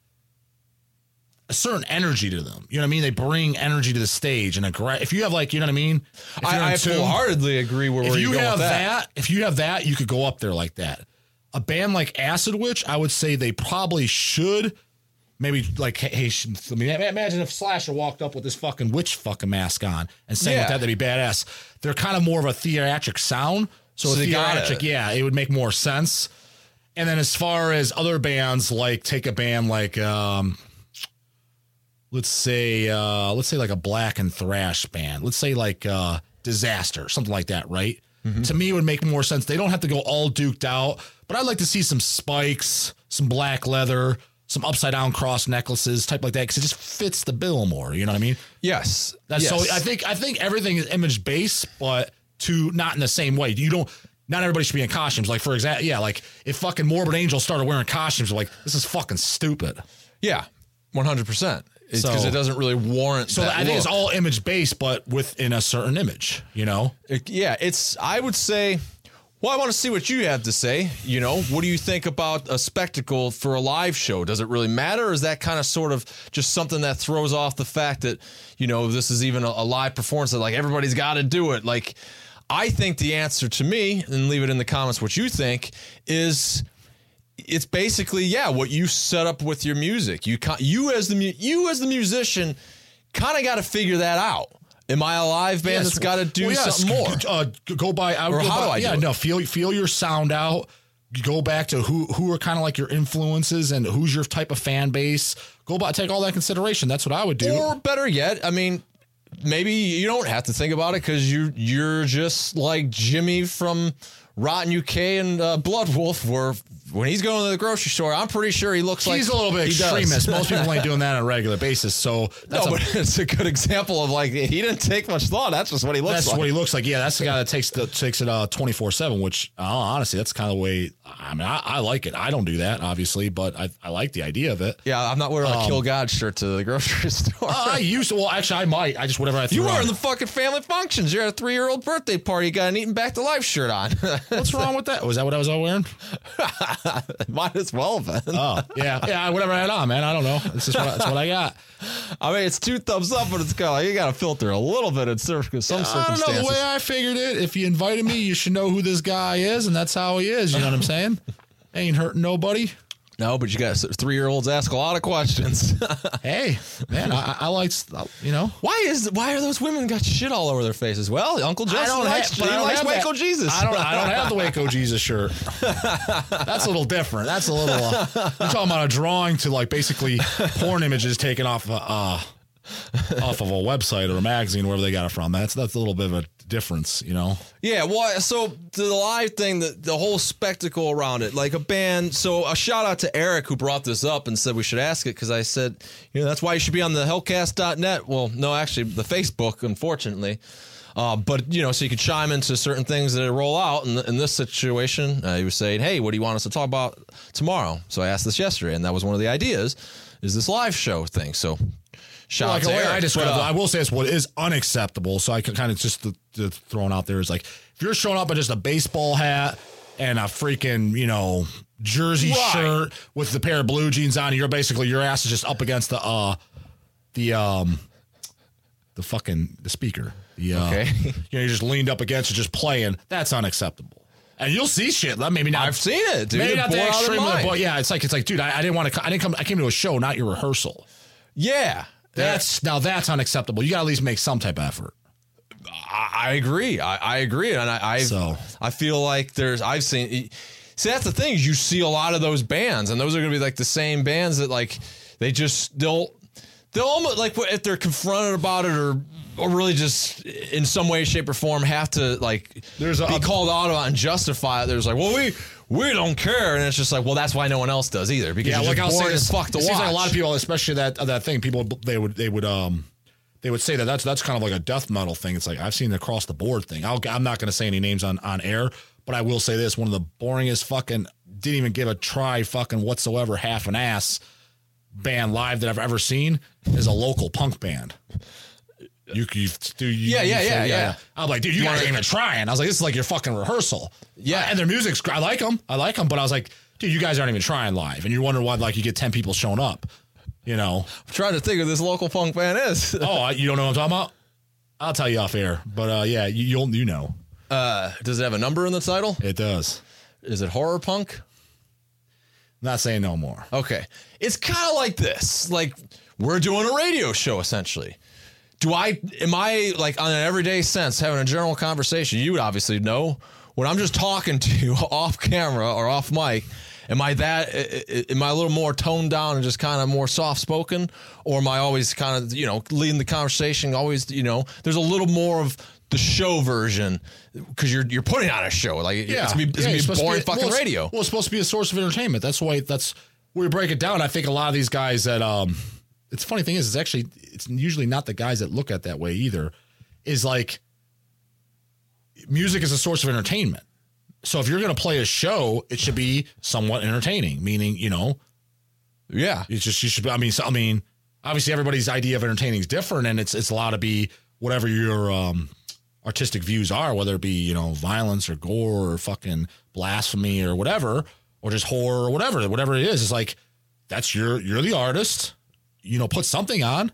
a certain energy to them. You know what I mean? They bring energy to the stage and a gra- if you have like, you know what I mean? I, I tune- full heartedly agree where, if you have with that. if you have that, you could go up there like that. A band like Acid Witch, I would say they probably should. Maybe like, hey, I mean, imagine if Slasher walked up with this fucking witch fucking mask on and sang Yeah. with that, that'd be badass. They're kind of more of a theatric sound. So, So a they gotta- theatric, yeah, it would make more sense. And then as far as other bands, like take a band like um let's say uh let's say like a black and thrash band. Let's say like uh Desaster, something like that, right? Mm-hmm. To me would make more sense. They don't have to go all duked out, but I'd like to see some spikes, some black leather, some upside down cross necklaces, type like that, because it just fits the bill more. You know what I mean? Yes. That's yes. so I think I think everything is image based, but to not in the same way. You don't not everybody should be in costumes. Like for example, yeah, like if fucking Morbid Angel started wearing costumes, like this is fucking stupid. Yeah, one hundred percent. Because So- it doesn't really warrant. So I think it's all image based, but within a certain image. You know, It- yeah, it's. I would say. Well, I want to see what you have to say. You know, what do you think about a spectacle for a live show? Does it really matter, or is that kind of sort of just something that throws off the fact that you know this is even a, a live performance that like everybody's got to do it? Like, I think the answer to me, and leave it in the comments what you think, is it's basically yeah what you set up with your music. You you as the you as the musician kind of got to figure that out. Am I a live band that's got to do Well, yes, something more? Uh, go by. I would Or go how by- do I Yeah, do no. Feel feel your sound out. Go back to who who are kind of like your influences and who's your type of fan base. Go by take all that consideration. That's what I would do. Or better yet, I mean, maybe you don't have to think about it because you you're just like Jimmy from Rotten UK and uh, Blood Wolf, were when he's going to the grocery store, I'm pretty sure he looks like He's a little bit extremist. Most people ain't doing that on a regular basis. So that's, no, a- but it's a good example of like he didn't take much thought. That's just what he looks that's like. what he looks like. Yeah, that's the guy that takes the takes it uh twenty four seven. Which uh, honestly, that's kind of the way. I mean, I, I like it. I don't do that obviously, but I, I like the idea of it. yeah, I'm not wearing Um, a Kill God shirt to the grocery store. I used to. Well, actually, I might. I just whatever I. Think. You were on. in the fucking family functions. You're at a three year old birthday party. You got an eating back to life shirt on. What's wrong with that? Was that what I was all wearing? Might as well have been. Oh, yeah, yeah. Whatever I had on, man. I don't know. It's just what I, what I got. I mean, it's two thumbs up, but it's kind of like you got to filter a little bit in some I don't know the way I figured it. If you invited me, you should know who this guy is, and that's how he is. You know what I'm saying? Ain't hurting nobody. No, but you got three year olds ask a lot of questions. Hey, man, I, I like you know. why is why are those women got shit all over their faces? Well, Uncle Justin likes, have- I don't likes Waco that. Jesus. I don't. I don't have the Waco Jesus shirt. That's a little different. That's a little. Uh, you're talking about a drawing to like basically porn images taken off uh, uh, off of a website or a magazine, wherever they got it from. That's that's a little bit of a difference, you know. Yeah, well, so the live thing, the, the whole spectacle around it, like a band. So a shout out to Eric who brought this up and said we should ask it because I said, you know, that's why you should be on the Hellcast.net. Well, no, actually, the Facebook, unfortunately. Uh, but you know, so you could chime into certain things that roll out. And in this situation, uh, he was saying, "Hey, what do you want us to talk about tomorrow?" So I asked this yesterday, and that was one of the ideas: is this live show thing. So shout like out the to way Eric. I describe But, it, uh, I will say it's what is unacceptable. So I can kind of just the, the throwing out there is like if you're showing up in just a baseball hat and a freaking you know jersey Right. shirt with the pair of blue jeans on, you're basically your ass is just up against the uh the um the fucking the speaker. The, uh, Okay. you know, you're just leaned up against it, just playing. That's unacceptable. And you'll see shit. Maybe not. I've seen it, dude. Maybe not the bore out in extreme, but yeah, it's like it's like, dude, I, I didn't want to. I didn't come. I came to a show, not your rehearsal. yeah, That's now that's unacceptable. You got to at least make some type of effort. I, I agree. I, I agree, and I I, So- I feel like there's I've seen. See, that's the thing. is You see a lot of those bands, and those are going to be like the same bands that like they just they'll they'll almost like if they're confronted about it or or really just in some way, shape, or form have to like There's a- be called out on and justify it. There's like, well, we we don't care, and it's just like, well, that's why no one else does either because Yeah, like I'll say this. fuck to it watch. seems like a lot of people, especially that that thing, people they would they would um they would say that that's that's kind of like a death metal thing. It's like I've seen the across the board thing. I'll, I'm not going to say any names on on air, but I will say this: one of the boringest fucking didn't even give a try fucking whatsoever half an ass band live that I've ever seen is a local punk band. You, you, do you, Yeah, yeah, yeah, yeah. I'm like, dude, you, ain't even trying. I was like, this is like your fucking rehearsal. Yeah. and their music's. I like them. I like them, but I was like, dude, you guys aren't even trying live, and you wonder why like you get ten people showing up. You know, I'm trying to think who this local punk band is. oh, you don't know what I'm talking about? I'll tell you off air, but uh, yeah, you, you'll you know Uh, does it have a number in the title? it does. Is it horror punk? Not saying no more. Okay. It's kind of like this. Like we're doing a radio show essentially. Do I am I like on an everyday sense having a general conversation? You would obviously know when I'm just talking to you off camera or off mic. Am I that? Am I a little more toned down and just kind of more soft spoken, or am I always kind of you know leading the conversation? Always you know, there's a little more of the show version because you're you're putting on a show. Like yeah, it's gonna be, it's yeah, gonna be boring be, fucking well, radio. Well, it's supposed to be a source of entertainment. That's why that's where we break it down. I think a lot of these guys that um, it's funny thing is, it's actually it's usually not the guys that look at that way either. Is like music is a source of entertainment. So if you're going to play a show, it should be somewhat entertaining. Meaning, you know, yeah, it's just you should. I mean, so, I mean, obviously everybody's idea of entertaining is different, and it's it's allowed to be whatever your um, artistic views are, whether it be you know violence or gore or fucking blasphemy or whatever, or just horror or whatever, whatever it is. It's like that's your you're the artist. You know, put something on.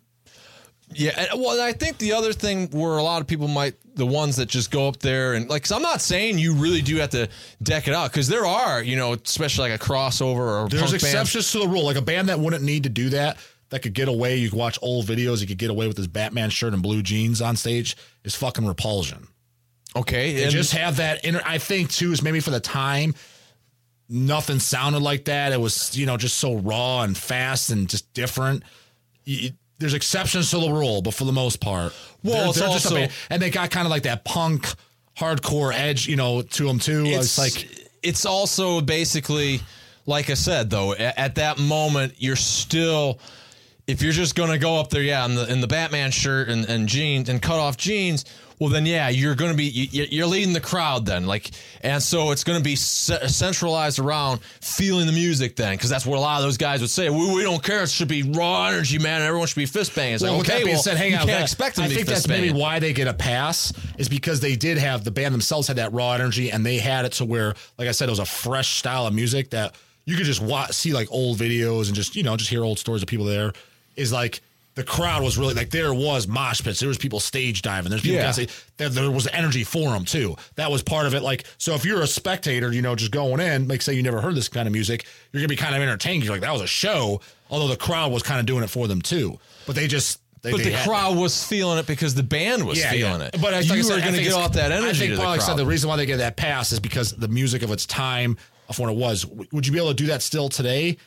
Yeah, and, well, I think the other thing where a lot of people might the ones that just go up there and like, cause I'm not saying you really do have to deck it out because there are, you know, especially like a crossover or there's exceptions band. to the rule. Like a band that wouldn't need to do that, that could get away. You could watch old videos. You could get away with his Batman shirt and blue jeans on stage. Is fucking Repulsion. Okay, they just have that. Inner, I think too is maybe for the time. Nothing sounded like that. It was you know just so raw and fast and just different. You, there's exceptions to the rule, but for the most part, well, they're, they're also, band, and they got kind of like that punk hardcore edge, you know, to them too. It's, it's like it's also basically, like I said, though, at, at that moment, you're still if you're just going to go up there, yeah, in the in the Batman shirt and, and jeans and cut off jeans, well then yeah, you're going to be you, are leading the crowd then, like, and so it's going to be centralized around feeling the music then, because that's what a lot of those guys would say. We, we don't care; it should be raw energy, man. everyone should be fist banging. It's well, like, okay, well, said, hang you on, can't expect them. I think that's maybe why they get a pass is because they did have the band themselves had that raw energy, and they had it to where, like I said, it was a fresh style of music that you could just watch, see like old videos and just you know just hear old stories of people there is like the crowd was really like there was mosh pits. There was people stage diving. There's people yeah. say there, there was energy for them too. That was part of it. Like so, if you're a spectator, you know, just going in, like say you never heard this kind of music, you're gonna be kind of entertained. You're like that was a show, although the crowd was kind of doing it for them too. But they just they, but they the crowd was feeling it because the band was yeah, feeling yeah. it. But you like were going to get off that energy. I think, I said, the reason why they get that pass is because the music of its time of when it was. Would you be able to do that still today?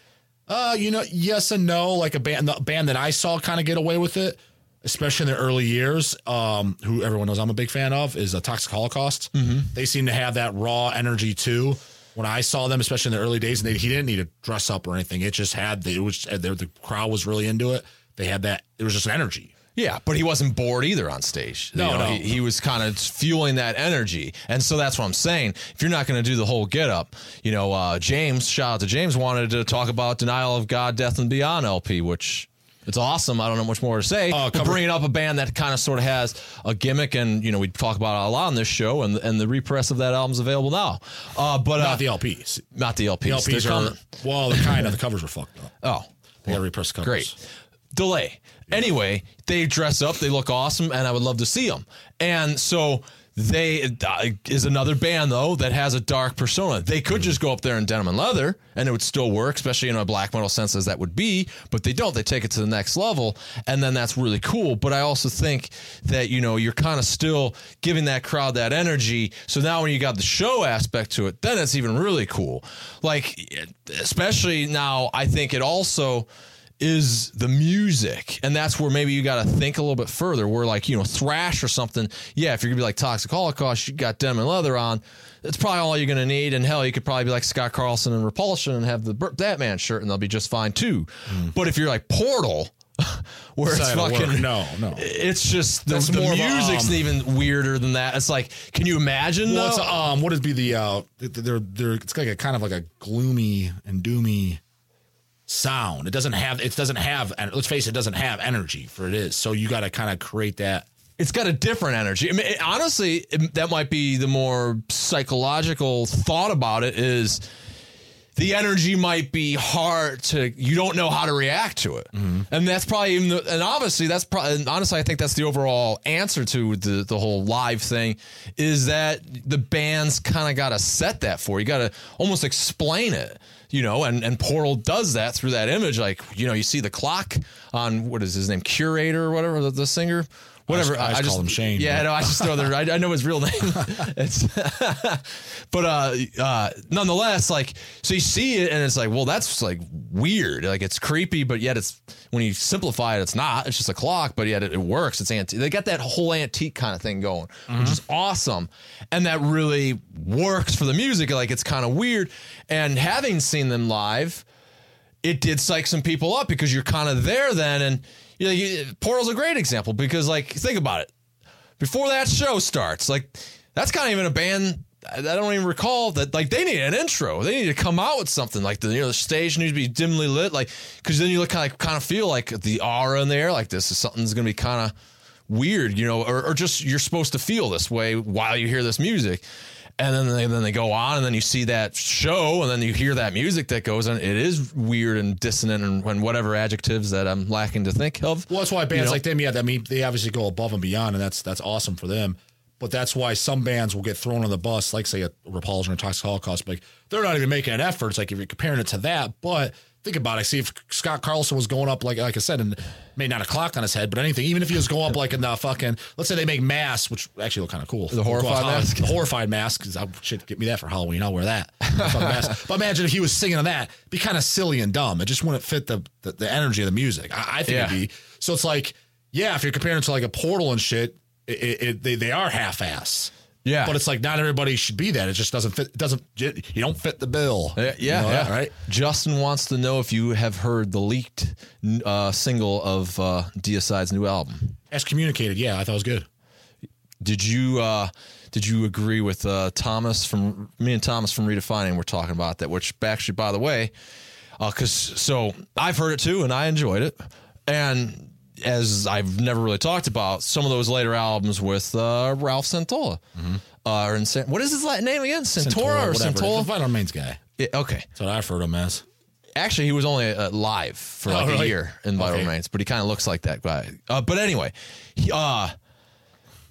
Uh, you know, yes and no. Like a band, the band that I saw kind of get away with it, especially in their early years. Um, who everyone knows I'm a big fan of is a Toxic Holocaust. Mm-hmm. They seem to have that raw energy too. When I saw them, especially in the early days, and they, he didn't need to dress up or anything. It just had the, it was the, the crowd was really into it. They had that. It was just energy. Yeah, but he wasn't bored either on stage. No, you know, no. He, he, was kind of fueling that energy, and so that's what I'm saying. If you're not going to do the whole get up, you know, uh, James, shout out to James, wanted to talk about Denial of God, Death and Beyond LP, which it's awesome. I don't know much more to say. Uh, but bringing up a band that kind of sort of has a gimmick, and you know, we talk about it a lot on this show, and and the repress of that album's available now. Uh, but not uh, the LPs. Not the LPs. The LPs They're are coming. well, the kind of the covers were fucked up. Oh, they got repressed covers. Great delay. Anyway, they dress up, they look awesome, and I would love to see them. And so they uh, is another band though that has a dark persona. They could just go up there in denim and leather, and it would still work, especially in a black metal sense as that would be. But they don't. They take it to the next level, and then that's really cool. But I also think that you know you're kind of still giving that crowd that energy. So now when you got the show aspect to it, then it's even really cool. Like especially now, I think it also is the music. And that's where maybe you got to think a little bit further. Where, like, you know, thrash or something, yeah, if you're going to be like Toxic Holocaust, you got denim and leather on, that's probably all you're going to need. And hell, you could probably be like Scott Carlson and Repulsion and have the Batman shirt and they'll be just fine too. Mm. But if you're like Portal, where it's fucking no, no. It's just the, the music's um, even weirder than that. It's like, can you imagine? Well, it's, um, what would be the uh, they're they're it's like a kind of like a gloomy and doomy sound. It doesn't have it doesn't have and let's face it, it doesn't have energy for it is. So you got to kind of create that. It's got a different energy. I mean, it, honestly, it, that might be the more psychological thought about it is the energy might be hard to you don't know how to react to it mm-hmm. and that's probably even the, and obviously that's probably honestly i think that's the overall answer to the, the whole live thing is that the band's kind of got to set that for you got to almost explain it you know and, and portal does that through that image. Like you know you see the clock on what is his name curator or whatever the, the singer whatever I just call him Shane, yeah but- no i just throw the I, I know his real name it's but uh, uh, nonetheless, like, so you see it and it's like, well, that's like weird. Like, it's creepy, but yet it's when you simplify it, it's not. It's just a clock, but yet it, it works. It's antique. They got that whole antique kind of thing going, which is awesome, and that really works for the music. Like, it's kind of weird. And having seen them live, it did psych some people up because you're kind of there then, and you know, you, Portal's a great example because, like, think about it before that show starts. Like that's kind of even a band I don't even recall that like they need an intro. They need to come out with something like the you know the stage needs to be dimly lit like because then you look kind of kind of feel like the aura in the air like this is something's gonna be kind of weird you know or, or just you're supposed to feel this way while you hear this music. And then they, then they go on, and then you see that show, and then you hear that music that goes on. It is weird and dissonant, and, and whatever adjectives that I'm lacking to think of. Well, that's why bands know? like them, yeah, I mean, they obviously go above and beyond, and that's that's awesome for them. But that's why some bands will get thrown on the bus, like say a Repulsion or Toxic Holocaust. Like they're not even making an effort. It's like if you're comparing it to that, but think about it. See if Scott Carlson was going up like like I said, and may not a clock on his head, but anything. Even if he was going up like in the fucking, let's say they make masks, which actually look kind of cool. The horrified mask? the horrified mask. Because I should get me that for Halloween. I'll wear that. Mask. But imagine if he was singing on that, it'd be kind of silly and dumb. It just wouldn't fit the the, the energy of the music. I, I think Yeah. it'd be. So it's like, yeah, if you're comparing it to like a Portal and shit, it, it, it, they they are half ass. Yeah. But it's like not everybody should be that. It just doesn't fit. It doesn't. You don't fit the bill. Yeah, yeah, You know yeah. that, right. Justin wants to know if you have heard the leaked uh, single of uh, Deicide's new album. Excommunicated, yeah, I thought it was good. Did you uh, did you agree with uh, Thomas from me and Thomas from Redefining? We're talking about that, which actually, by the way, because so I've heard it too and I enjoyed it, and as I've never really talked about some of those later albums with uh, Ralph Santolla. Uh, or San- what is his Latin name again? Santora or. The Santolla? Vital Remains guy. Yeah, okay. That's what I've heard him as. Actually, he was only uh, live for like Oh, a year in Vital Okay. Remains, but he kind of looks like that guy. Uh, but anyway, he, uh,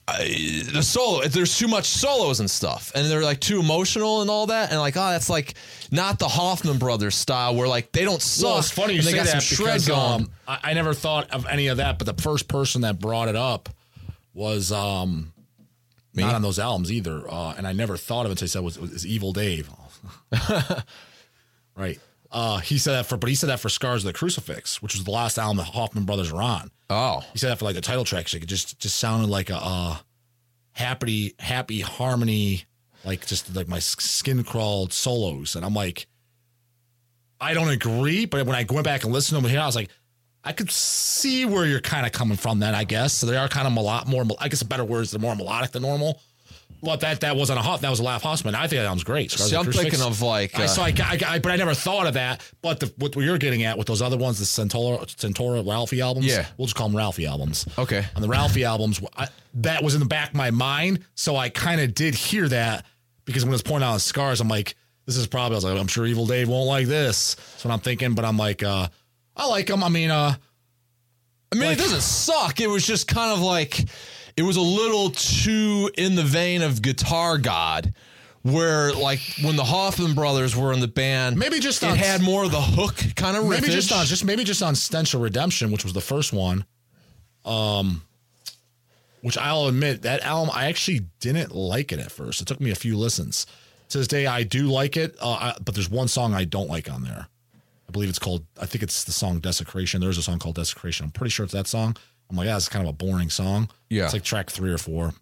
I- the solo, there's too much solos and stuff, and they're like too emotional and all that, and like, oh, that's like not the Hoffman Brothers style where like they don't suck. Well, it's funny you and they say got that some shred because um, I, I never thought of any of that, but the first person that brought it up was um, not on those albums either, uh, and I never thought of it until he said it was, was Evil Dave. right. Uh, he said that for, but he said that for Scars of the Crucifix, which was the last album the Hoffman Brothers were on. oh, He said that for like the title track. It just just sounded like a uh, happy happy harmony, like just like my skin crawled solos, and I'm like, I don't agree. But when I went back and listened to them here, I was like, I could see where you're kind of coming from. Then I guess so. They are kind of a lot more. I guess a better words, they're more melodic than normal. But that that wasn't a hot. That was a laugh Hoffman. I think that album's great. See, I'm Crucifix. thinking of like I uh, so I, I, I- but I never thought of that. But the, what you're getting at with those other ones, the Centaura, Centaura Ralphie albums, Yeah. we'll just call them Ralphie albums. Okay. On the Ralphie albums, I, that was in the back of my mind, so I kind of did hear that because when it was pointed out on Scars, I'm like, this is probably. I was like, I'm sure Evil Dave won't like this. That's what I'm thinking. But I'm like, uh, I like them. I mean, uh, I mean, it doesn't suck. It was just kind of like it was a little too in the vein of Guitar God, where like when the Hoffman brothers were in the band, Maybe just it on- had more of the hook kind of maybe just on just maybe just on Stench Redemption, which was the first one. Um, which I'll admit that album I actually didn't like it at first. It took me a few listens. To this day, I do like it, uh, I, but there's one song I don't like on there. I believe it's called. I think it's the song "Desecration." There's a song called "Desecration." I'm pretty sure it's that song. I'm like, yeah, it's kind of a boring song. Yeah. it's like track three or four.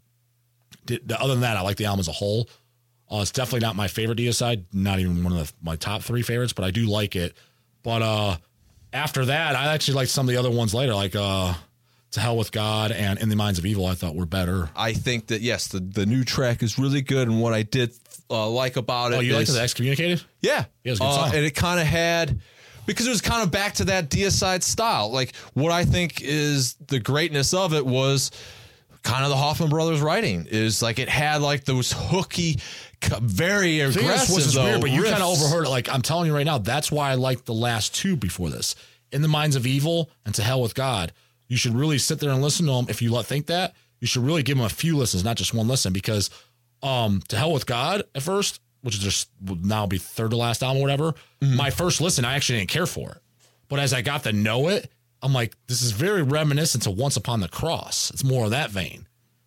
Did, other than that, I like the album as a whole. Uh, it's definitely not my favorite Deicide, not even one of the, my top three favorites, but I do like it. But uh, after that, I actually liked some of the other ones later, like uh, "To Hell with God" and "In the Minds of Evil." I thought were better. I think that yes, the, the new track is really good, and what I did uh, like about it Oh, you liked is- the excommunicated? Yeah. Yeah, it was a good Uh, song. and it kind of had because it was kind of back to that deicide style. Like what I think is the greatness of it was kind of the Hoffman brothers writing is like it had like those hooky very aggressive. was though, weird, but you kind of overheard it. Like I'm telling you right now, that's why I liked the last two before this. In the Minds of Evil and To Hell with God. You should really sit there and listen to them. If you let- think that, you should really give them a few listens, not just one listen, because um, To Hell with God at first, which is just will now be third to last album or whatever. Mm-hmm. My first listen, I actually didn't care for it, but as I got to know it, I'm like, this is very reminiscent to Once Upon the Cross. It's more of that vein.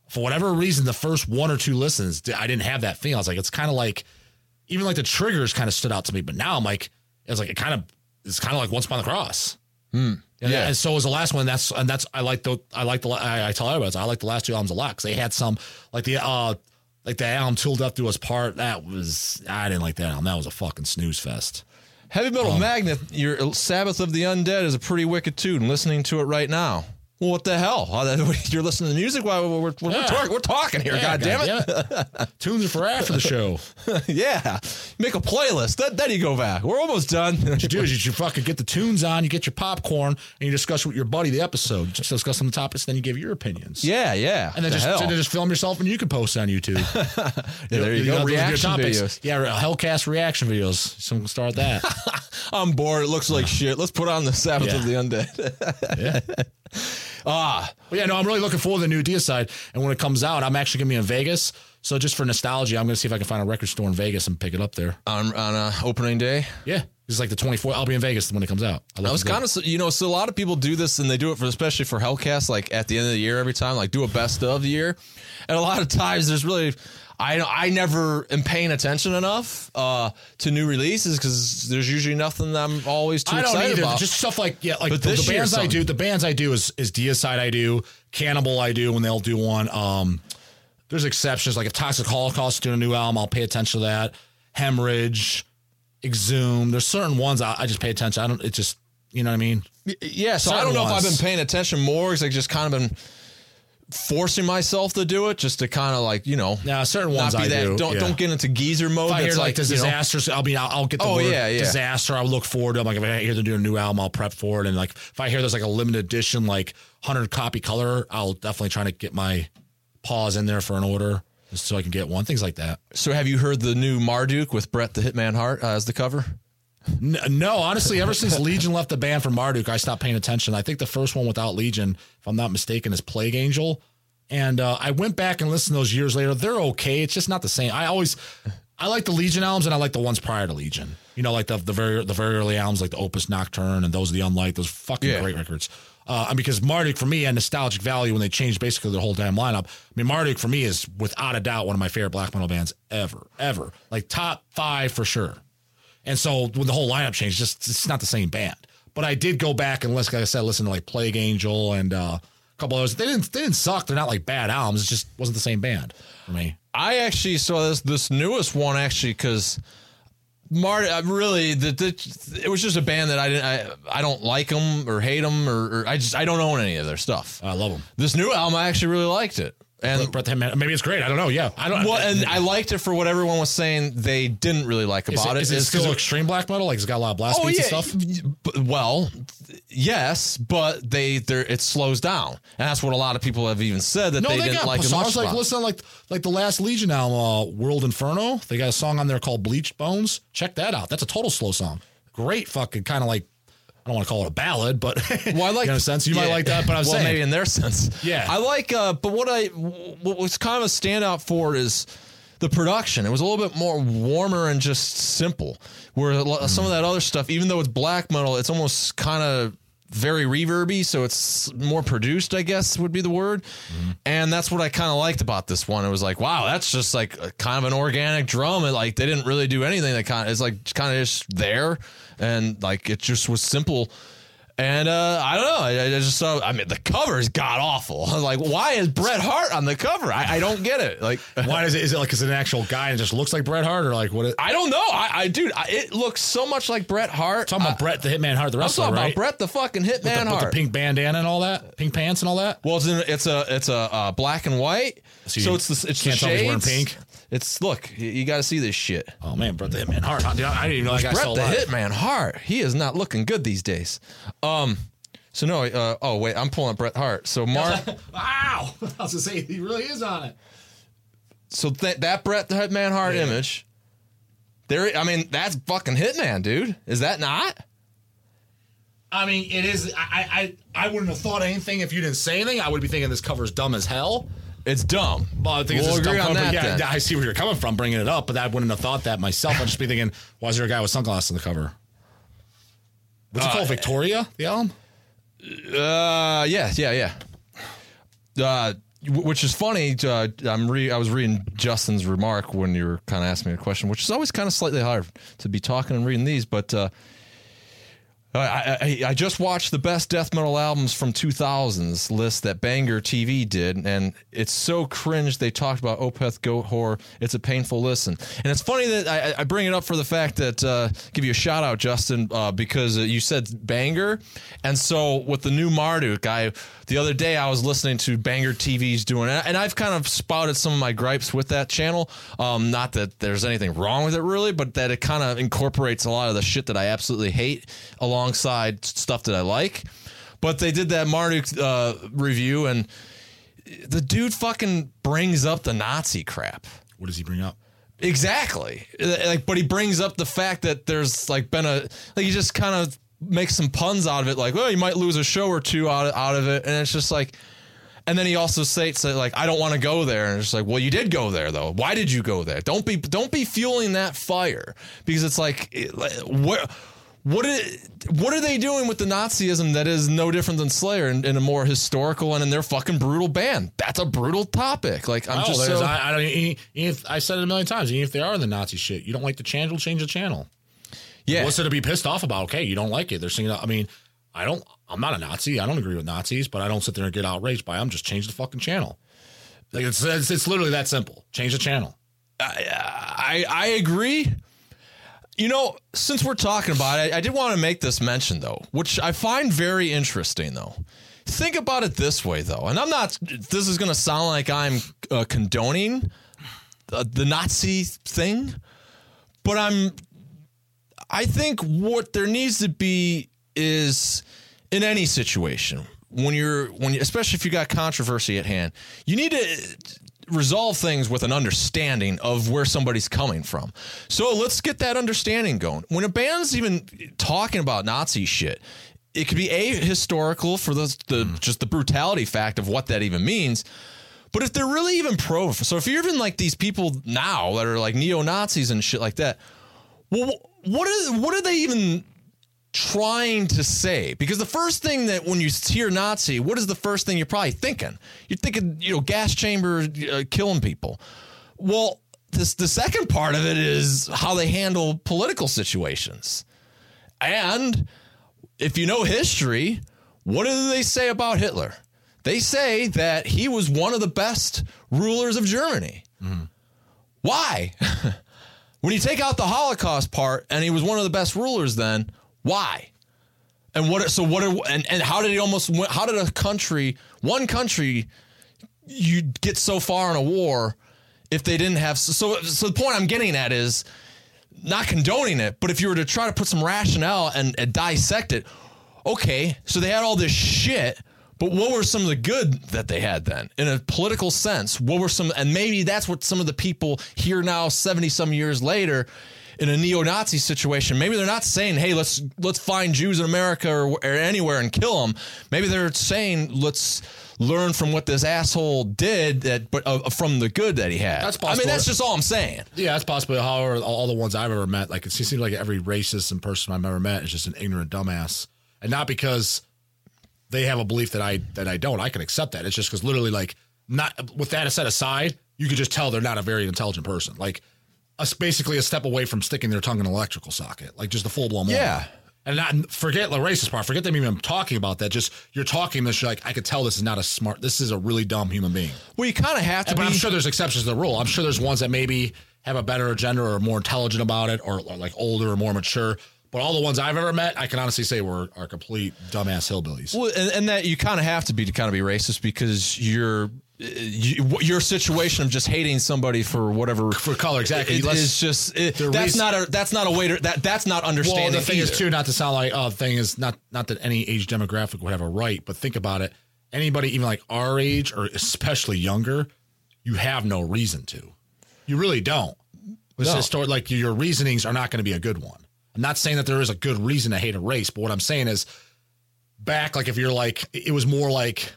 For whatever reason, the first one or two listens, I didn't have that feeling. I was like, it's kind of like even like the triggers kind of stood out to me. But now I'm like, it's like it kind of it's kind of like Once Upon the Cross. And, Yeah. and so it was the last one. That's and that's I like the I like the I, I tell everybody I like the last two albums a lot because they had some like the uh like the album Till Death Do Us Part. That was I didn't like that album. That was a fucking snooze fest. Heavy Metal Um, Magnet, your Sabbath of the Undead is a pretty wicked tune. Listening to it right now. Well, what the hell? You're listening to the music while we're, we're, we're, talk- we're talking here. God damn it. Tunes are for after the show. yeah. Make a playlist. Then, then you go back. We're almost done. What you do is you fucking get the tunes on, you get your popcorn, and you discuss with your buddy the episode. You just discuss on the topics, then you give your opinions. yeah, yeah. And then The just, then just film yourself and you can post on YouTube. Yeah, there you, know, go. Reaction videos. Yeah, Hellcast reaction videos. So we'll start that. I'm bored. It looks like shit. Let's put on the Sabbath Yeah. of the Undead. yeah. Ah, yeah, no, I'm really looking forward to the new Deicide. And when it comes out, I'm actually going to be in Vegas. So just for nostalgia, I'm going to see if I can find a record store in Vegas and pick it up there. on on uh, opening day. Yeah. It's like the 24th. I'll be in Vegas when it comes out. I was kind of, you know, so a lot of people do this and they do it for, especially for Hellcast, like at the end of the year every time, like do a best of the year. And a lot of times there's really, I I never am paying attention enough uh, to new releases because there's usually nothing that I'm always too I don't excited either. about. Just stuff like yeah, like But the, this the year bands I something. do. The bands I do is is Deicide I do, Cannibal I do when they'll do one. Um, there's exceptions like if Toxic Holocaust is doing a new album, I'll pay attention to that. Hemorrhage, Exhume. There's certain ones I, I just pay attention. I don't. It just you know what I mean. yeah, so I don't know if I've been paying attention more because I've just kind of been forcing myself to do it just to kind of like, you know, Yeah, certain not ones be I that, do. don't, yeah. don't get into geezer mode. If I hear that's like, the you know, Desaster's, I mean, I'll, I'll get the Oh, word yeah, yeah. Desaster. I'll look forward to. it. Like if I hear them do a new album, I'll prep for it. And like if I hear there's like a limited edition, like hundred copy color, I'll definitely try to get my paws in there for an order just so I can get one. Things like that. So have you heard the new Marduk with Bret the Hitman Hart uh, as the cover? No, honestly, ever since Legion left the band for Marduk, I stopped paying attention. I think the first one without Legion, if I'm not mistaken, is Plague Angel. And uh, I went back and listened to those years later. They're okay. It's just not the same. I always, I like the Legion albums and I like the ones prior to Legion. You know, like the the very the very early albums, like the Opus Nocturne and those of the Unlight. Those fucking Yeah. great records. Uh, and because Marduk for me had nostalgic value when they changed basically the whole damn lineup. I mean, Marduk for me is without a doubt one of my favorite black metal bands ever, ever. Like top five for sure. And so when the whole lineup changed, just it's not the same band. But I did go back and listen, like I said, listen to like Plague Angel and uh, a couple others. They didn't they didn't suck. They're not like bad albums. It just wasn't the same band for me. I actually saw this this newest one actually because Marty, I really, the, the, it was just a band that I didn't, I, I don't like them or hate them or, or I just, I don't own any of their stuff. I love them. This new album, I actually really liked it, and the Hitman- maybe it's great. I don't know. Yeah, I don't. well, and I liked it for what everyone was saying they didn't really like is about it, is it It's 'cause still extreme black metal? Like it's got a lot of blast Oh beats yeah. and stuff. Well, yes, but they there it slows down, and that's what a lot of people have even said that No, they, they, didn't got like as songs much. like listen like like the last Legion album, uh, World Inferno. They got a song on there called Bleached Bones. Check that out. That's a total slow song. Great fucking kind of like I don't want to call it a ballad, but Well, I like in a sense you might like that. But I'm well, saying maybe in their sense, Yeah. I like. Uh, but what I what was kind of a standout for is the production. It was a little bit more warmer and just simple. Where lo- some of that other stuff, even though it's black metal, it's almost kind of very reverby, so it's more produced. I guess would be the word. And that's what I kind of liked about this one. It was like, wow, that's just like a, kind of an organic drum. And like they didn't really do anything. That kind of it's like kind of just there, and like it just was simple. And uh, I don't know. I, I just saw. I mean, the cover's god awful. like, why is Bret Hart on the cover? I, I don't get it. Like, why is it? Is it like it's an actual guy and just looks like Bret Hart, or like what? I don't know. I, I dude, I, it looks so much like Bret Hart. talking about Bret the Hitman Hart, the I'm wrestler, talking right? about Bret the fucking with, Hitman the, with Hart. the pink bandana and all that, pink pants and all that. well, it's in, it's a it's a uh, black and white. So So, it's the it's can't the tell if he's wearing shades. pink? It's look. You, you got to see this shit. Oh man, Bret the Hitman Hart. I didn't even know that guy Bret still the alive. Hitman Hart. He is not looking good these days. Um. So no. Uh, oh wait, I'm pulling up Bret Hart. So Mark. Wow, I was gonna say he really is on it. So th- that Bret the Hitman Hart Yeah. image, there. I mean, that's fucking Hitman, dude. Is that not? I mean, it is. I, I I wouldn't have thought anything if you didn't say anything. I would be thinking this cover's dumb as hell. It's dumb. Well, I think We'll it's just agree dumb on that Yeah. I see where you're coming from bringing it up, but I wouldn't have thought that myself. I'd just be thinking, why is there a guy with sunglasses on the cover? What's it called? Viktoria, the album? Uh, yeah, yeah, yeah. Uh, which is funny. Uh, I'm re- I was reading Justin's remark when you were kind of asking me a question, which is always kind of slightly hard to be talking and reading these, but. Uh, I, I, I just watched the best death metal albums from 2000s list that Banger TV did, and it's so cringe. They talked about Opeth Goatwhore. It's a painful listen, and it's funny that I, I bring it up for the fact that uh, give you a shout out, Justin, uh, because uh, you said Banger, and so with the new Marduk, I the other day I was listening to Banger TV's doing and I've kind of spouted some of my gripes with that channel. Um, not that there's anything wrong with it really, but that it kind of incorporates a lot of the shit that I absolutely hate alongside stuff that I like. But they did that Marduk uh, review, and the dude fucking brings up the Nazi crap. What does he bring up? Exactly. Like, but he brings up the fact that there's like been a like he just kind of makes some puns out of it, like, well, you might lose a show or two out of, out of it, and it's just like. And then he also states that like I don't want to go there, and it's like, well, you did go there though. Why did you go there? Don't be don't be fueling that fire because it's like, it- like, what what is, what are they doing with the Nazism that is no different than Slayer in, in a more historical and in their fucking brutal band? That's a brutal topic. Like I'm Oh, just so I, I don't. Even if I said it a million times, even if they are the Nazi shit, you don't like the channel, change the channel. yeah. What's there to be pissed off about? Okay, you don't like it. They're singing. I mean, I don't. I'm not a Nazi. I don't agree with Nazis, but I don't sit there and get outraged by them. Just change the fucking channel. Like it's it's, it's literally that simple. Change the channel. I I agree. You know, since we're talking about it, I did want to make this mention though, which I find very interesting though. Think about it this way though, and I'm not. This is going to sound like I'm uh, condoning the, the Nazi thing, but I'm. I think what there needs to be is in any situation when you're when you, especially if you got controversy at hand, you need to resolve things with an understanding of where somebody's coming from. So let's get that understanding going. When a band's even talking about Nazi shit, it could be a historical for the, the just the brutality fact of what that even means. But if they're really even pro, so if you're even like these people now that are like neo Nazis and shit like that, well, what is what are they even trying to say? Because the first thing that when you hear Nazi, what is the first thing you're probably thinking? You're thinking, you know, gas chamber uh, killing people. Well, this the second part of it is how they handle political situations. And if you know history, what do they say about Hitler? They say that he was one of the best rulers of Germany. Why? when you take out the Holocaust part, and he was one of the best rulers, then why? And what? So what? Are, and and how did he almost? How did a country, one country, you get so far in a war if they didn't have? So so the point I'm getting at is not condoning it, but if you were to try to put some rationale and, and dissect it, okay, so they had all this shit, but what were some of the good that they had then in a political sense? What were some, and maybe that's what some of the people here now, 70 some years later, in a neo-Nazi situation, maybe they're not saying, "Hey, let's let's find Jews in America or, or anywhere and kill them." Maybe they're saying, "Let's learn from what this asshole did, that but uh, from the good that he had." That's possible. I mean, that's just all I'm saying. Yeah, that's possibly how all, all the ones I've ever met. Like it seems like every racist and person I've ever met is just an ignorant dumbass, and not because they have a belief that I that I don't. I can accept that. It's just because literally, like, not with that set aside, you could just tell they're not a very intelligent person. Like, us basically a step away from sticking their tongue in an electrical socket, like just a full blown Yeah. And not forget the racist part. Forget them even talking about that. Just you're talking this. You're like, I could tell this is not a smart. This is a really dumb human being. Well, you kind of have to But be. I'm sure there's exceptions to the rule. I'm sure there's ones that maybe have a better agenda or are more intelligent about it or, or like older or more mature. But all the ones I've ever met, I can honestly say were are complete dumbass hillbillies. Well, and, and that you kind of have to be to kind of be racist because you're. You, your situation of just hating somebody for whatever For color, exactly. it Let's- is just it, that's reason- not a that's not a way to that that's not understanding. Well, the thing is either. too, not to sound like oh, the thing is not not that any age demographic would have a right, but think about it. Anybody even like our age or especially younger, you have no reason to. You really don't. It's No. just sort- like your reasonings are not going to be a good one. I'm not saying that there is a good reason to hate a race, but what I'm saying is back like if you're like it was more like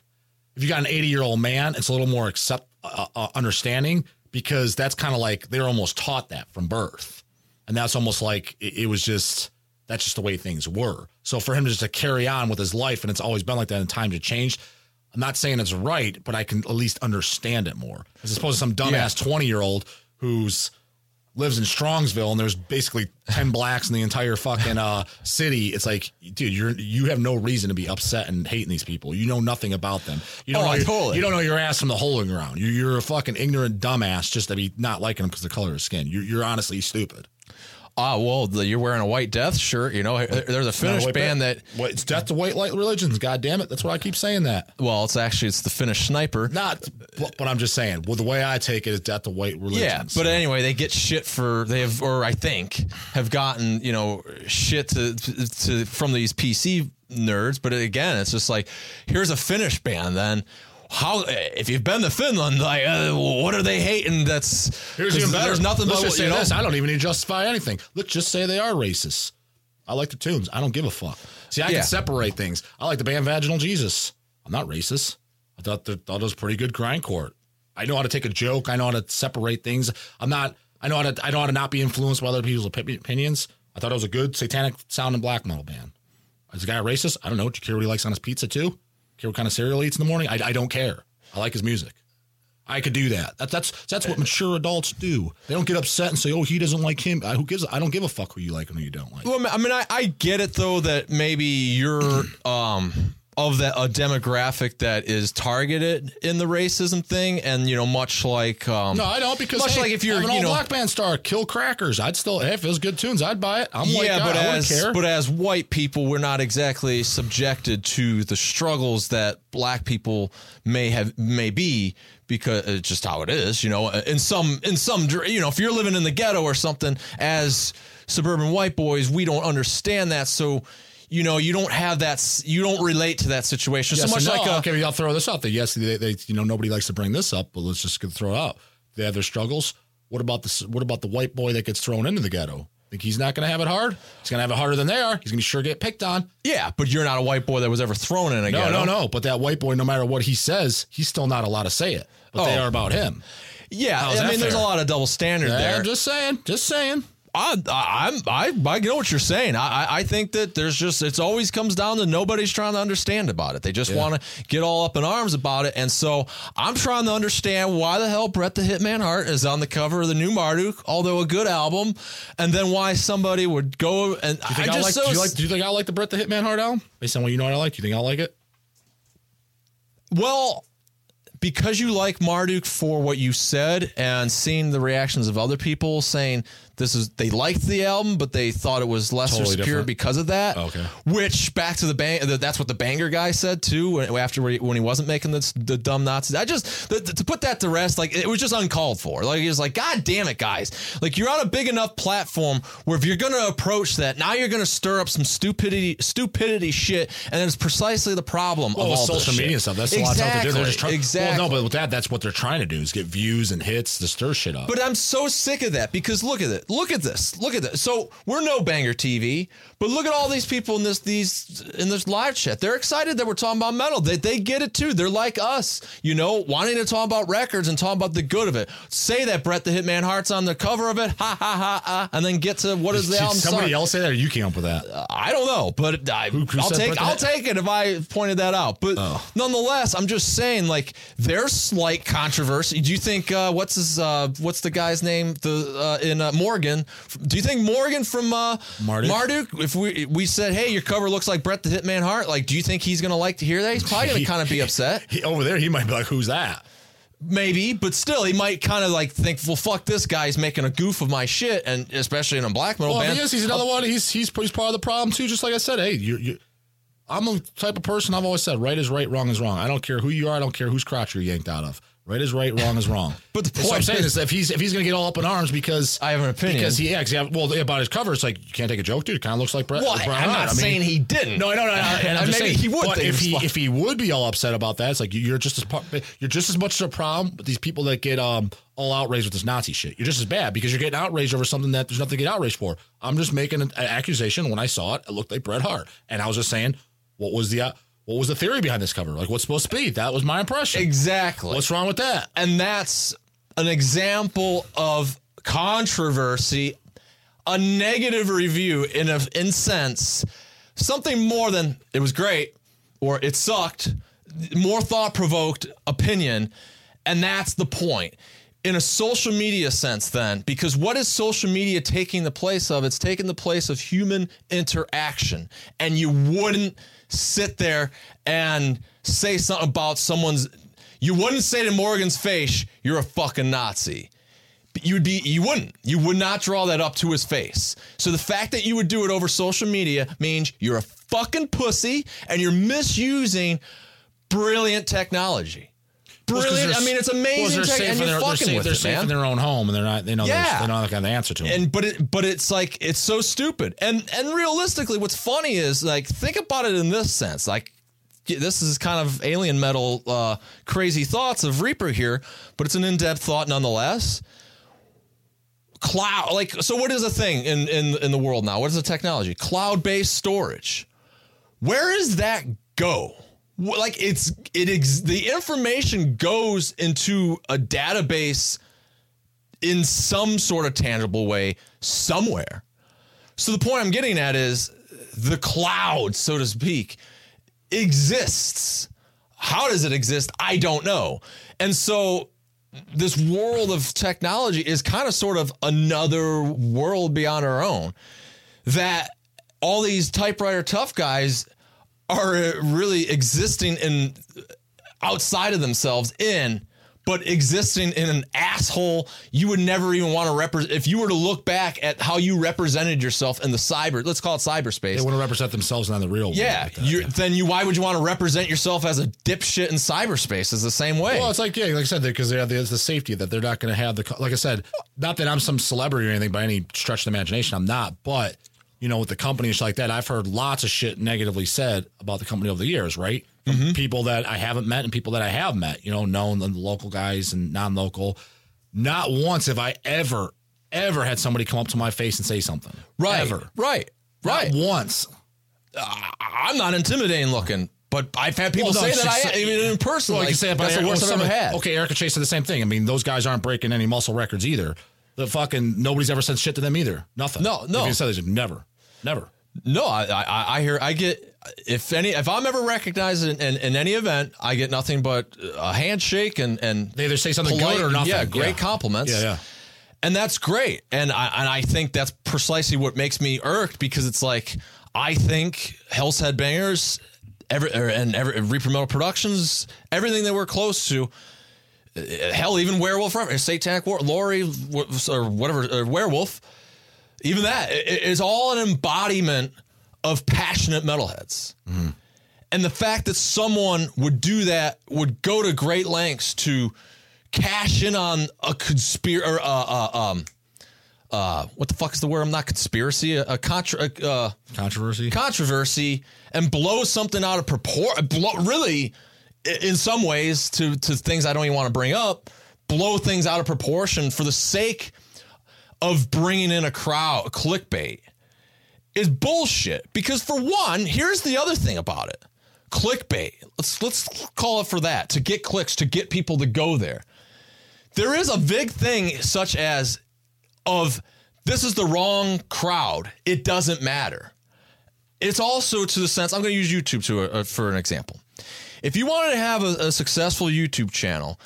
if you got an 80 year old man, it's a little more accept uh, uh, understanding because that's kind of like they're almost taught that from birth, and that's almost like it, it was just that's just the way things were. So for him just to carry on with his life, and it's always been like that, and times have changed. I'm not saying it's right, but I can at least understand it more as opposed to some dumbass 20 year old who's lives in Strongsville and there's basically 10 blacks in the entire fucking uh, city. It's like, dude, you're you have no reason to be upset and hating these people. You know nothing about them. You don't Oh, know your, totally. you don't know your ass from the hole in the ground. You're, you're a fucking ignorant dumbass just to be not liking them because of the color of skin. You're, you're honestly stupid. Ah, well, the, you're wearing a White Death shirt. You know, there's a Finnish band that. it's death to white light religions. God damn it. That's why I keep saying that. Well, it's actually it's the Finnish sniper. Not, but but I'm just saying, well, the way I take it is death to white religions. Yeah, but anyway, they get shit for they have, or I think have gotten you know shit to, to from these PC nerds. But again, it's just like here's a Finnish band. Then how if you've been to Finland, like uh, what are they hating? That's here's even better. There's nothing Let's but just you say know. this. I don't even need to justify anything. Let's just say they are racist. I like the tunes. I don't give a fuck. See, I Yeah. can separate things. I like the band Vaginal Jesus. I'm not racist. I thought that thought it was pretty good grindcore. I know how to take a joke. I know how to separate things. I'm not. I know how to. I know how to not be influenced by other people's opi- opinions. I thought it was a good satanic sounding black metal band. Is the guy racist? I don't know. Do you care what he likes on his pizza too? Care what kind of cereal he eats in the morning? I, I don't care. I like his music. I could do that. that. That's that's what mature adults do. They don't get upset and say, "Oh, he doesn't like him." I, who gives? I don't give a fuck who you like and who you don't like. Well, I mean, I, I get it though that maybe you're um of that a demographic that is targeted in the racism thing, and you know, much like um, No, I don't because Much hey, like if you're, an you all know- black band star, kill crackers. I'd still hey, if it was good tunes, I'd buy it. I'm white yeah, guy, but I as care. but as white people, we're not exactly subjected to the struggles that black people may have may be because it's just how it is. You know, in some in some you know, if you're living in the ghetto or something, as suburban white boys, we don't understand that. So. You know, you don't have that. You don't relate to that situation so much no. like a, okay, I'll throw this out there. Yes, they, they, you know, nobody likes to bring this up, but let's just throw it out. They have their struggles. What about the What about the white boy that gets thrown into the ghetto? Think he's not going to have it hard? He's going to have it harder than they are. He's going to sure get picked on. Yeah, but you're not a white boy that was ever thrown in a No, ghetto. no, no. no. But that white boy, no matter what he says, he's still not allowed to say it. But they Oh. are about him. Yeah, How's I mean, there's a lot of double standard Yeah, there. I'm just saying. Just saying. I, I, I'm, I, I know what you're saying. I, I- I think that there's just, it's always comes down to nobody's trying to understand about it. They just want to get all up in arms about it. And so I'm trying to understand why the hell Bret the Hitman Hart is on the cover of the new Marduk, although a good album, and then why somebody would go and Do you think I I just like? so do, you like? Do you think I like the Bret the Hitman Hart album? Based on what you know, what I like. Do you think I'll like it? Well, because you like Marduk for what you said and seeing the reactions of other people saying this is they liked the album but they thought it was lesser Totally secure different. because of that. Oh, okay. Which back to the bang that's what the banger guy said too when, after he- when he wasn't making this, the dumb Nazis. I just the, to put that to rest like it was just uncalled for. Like he was like god damn it guys. Like you're on a big enough platform where if you're going to approach that now you're going to stir up some stupidity stupidity shit and it's precisely the problem Well, of all social media shit. stuff, that's a lot of exactly. they're just trying. exactly. Well, no, but with that, that's what they're trying to do is get views and hits to stir shit up. But I'm so sick of that because look at it. Look at this. Look at this. So we're no banger TV, but look at all these people in this these in this live chat. They're excited that we're talking about metal. They they get it too. They're like us, you know, wanting to talk about records and talk about the good of it. Say that Bret the Hitman Hart's on the cover of it, ha ha ha ha, and then get to what is the Did album? somebody song? else say that, or you came up with that? I don't know, but I, who I'll take I'll take it if I pointed that out. But Oh. nonetheless, I'm just saying, like, there's slight controversy. Do you think uh, what's his uh, what's the guy's name? The uh, in uh, Morgan. Do you think Morgan from uh, Marduk? Marduk? If we we said, hey, your cover looks like Bret the Hitman Hart, like, do you think he's gonna like to hear that? He's probably gonna kind of be upset. He, over there, he might be like, "Who's that?" Maybe, but still, he might kind of like think, well, fuck this guy's making a goof of my shit, and especially in a black metal Well, if band. he is, he's another oh. one. He's he's he's part of the problem too. Just like I said, hey, you you. I'm a type of person I've always said right is right, wrong is wrong. I don't care who you are. I don't care whose crotch you're yanked out of. Right is right, wrong is wrong. But the That's what I'm saying is- if he's if he's gonna get all up in arms because I have an opinion. because he yeah, 'cause well about his cover, it's like you can't take a joke, dude. It kind of looks like Bret. Well, I'm not I mean, saying he didn't. No, I know, no, no, and I'm just maybe saying he would But if he if he would be all upset about that, it's like you're just as you're just as much of a problem with these people that get um all outraged with this Nazi shit. You're just as bad because you're getting outraged over something that there's nothing to get outraged for. I'm just making an, an accusation. When I saw it, it looked like Bret Hart, and I was just saying, what was the uh, what was the theory behind this cover? Like, what's supposed to be? That was my impression. Exactly. What's wrong with that? and that's an example of controversy, a negative review in a in sense, something more than it was great or it sucked, more thought provoked opinion, and that's the point. In a social media sense, then, because what is social media taking the place of? It's taking the place of human interaction. And you wouldn't sit there and say something about someone's you wouldn't say to Morgan's face, "You're a fucking Nazi." You would be, you wouldn't, you would not draw that up to his face. So the fact that you would do it over social media means you're a fucking pussy and you're misusing brilliant technology. Well, Brilliant. they're- I mean, it's well, amazing, they're tech, safe and you're their, they're fucking safe, with they're it, safe man. in their own home, and they're not. They know. Yeah. They know the answer to it. And but it but it's like it's so stupid. And and realistically, what's funny is like think about it in this sense. Like this is kind of alien metal uh, crazy thoughts of Reaper here, but it's an in depth thought nonetheless. Cloud like so what is a thing in in in the world now? What is the technology? Cloud based storage. Where does that go? Like it's it ex- the information goes into a database in some sort of tangible way somewhere. So the point I'm getting at is the cloud, so to speak, exists. How does it exist? I don't know. And so this world of technology is kind of sort of another world beyond our own that all these typewriter tough guys are really existing in outside of themselves in but existing in an asshole you would never even want to represent if you were to look back at how you represented yourself in the cyber let's call it cyberspace they want to represent themselves not the real world. yeah like you then you why would you want to represent yourself as a dipshit in cyberspace is the same way Well, it's like yeah, like I said, because they have the, the safety that they're not going to have the like I said, not that I'm some celebrity or anything by any stretch of the imagination. I'm not, but you know, with the companies like that, I've heard lots of shit negatively said about the company over the years, right? From Mm-hmm. people that I haven't met and people that I have met, you know, known the local guys and non-local. Not once have I ever, ever had somebody come up to my face and say something. right Ever. right right Not once. i'm not intimidating looking but i've had people Well, no, say that i even in person Well, like, you can say it about that's the Eric- worst well, i've ever had Okay, Erica Chase said the same thing. I mean, those guys aren't breaking any muscle records either. The fucking nobody's ever said shit to them either. Nothing. No, no. If you said they never, never. No, I, I I hear I get if any if I'm ever recognized in, in, in any event, I get nothing but a handshake and and They either say something polite- good or nothing. Yeah, great Yeah. compliments. Yeah, yeah. and that's great. And I and I think that's precisely what makes me irked because it's like I think Hell's Headbangers, every er, and every Reaper Metal Productions, everything that we're close to. uh, Hell, even Werewolf, Satanic War, Lori, or whatever, or Werewolf, even that i- i- all an embodiment of passionate metalheads. And the fact that someone would do that would go to great lengths to cash in on a conspiracy or uh, uh, um uh what the fuck is the word? I'm not conspiracy, a, a contra uh, Controversy. controversy and blow something out of proportion. Blow really, in some ways, to to things I don't even want to bring up. Blow things out of proportion for the sake of bringing in a crowd, clickbait, is bullshit. Because for one, here's the other thing about it: clickbait. Let's let's call it for that to get clicks, to get people to go there. There is a big thing such as of this is the wrong crowd. It doesn't matter it's also to the sense I'm going to use YouTube to uh, for an example. If you wanted to have a, a successful YouTube channel,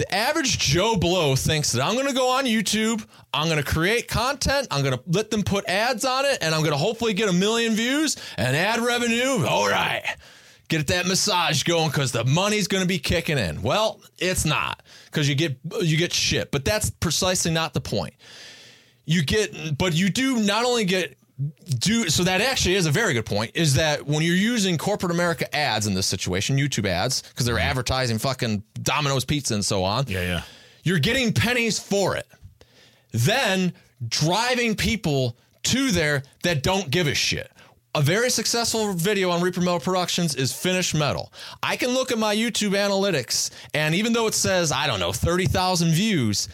the average Joe Blow thinks that I'm going to go on YouTube, I'm going to create content, I'm going to let them put ads on it, and I'm going to hopefully get a million views and ad revenue. All right, get that massage going because the money's going to be kicking in. Well, it's not because you get you get shit, but that's precisely not the point you get but you do not only get do so that actually is a very good point is that when you're using corporate america ads in this situation youtube ads because they're mm-hmm. advertising fucking domino's pizza and so on Yeah, yeah. you're getting pennies for it then driving people to there that don't give a shit a very successful video on Reaper Metal Productions is Finnish Metal. I can look at my YouTube analytics, and even though it says, I don't know, 30,000 views,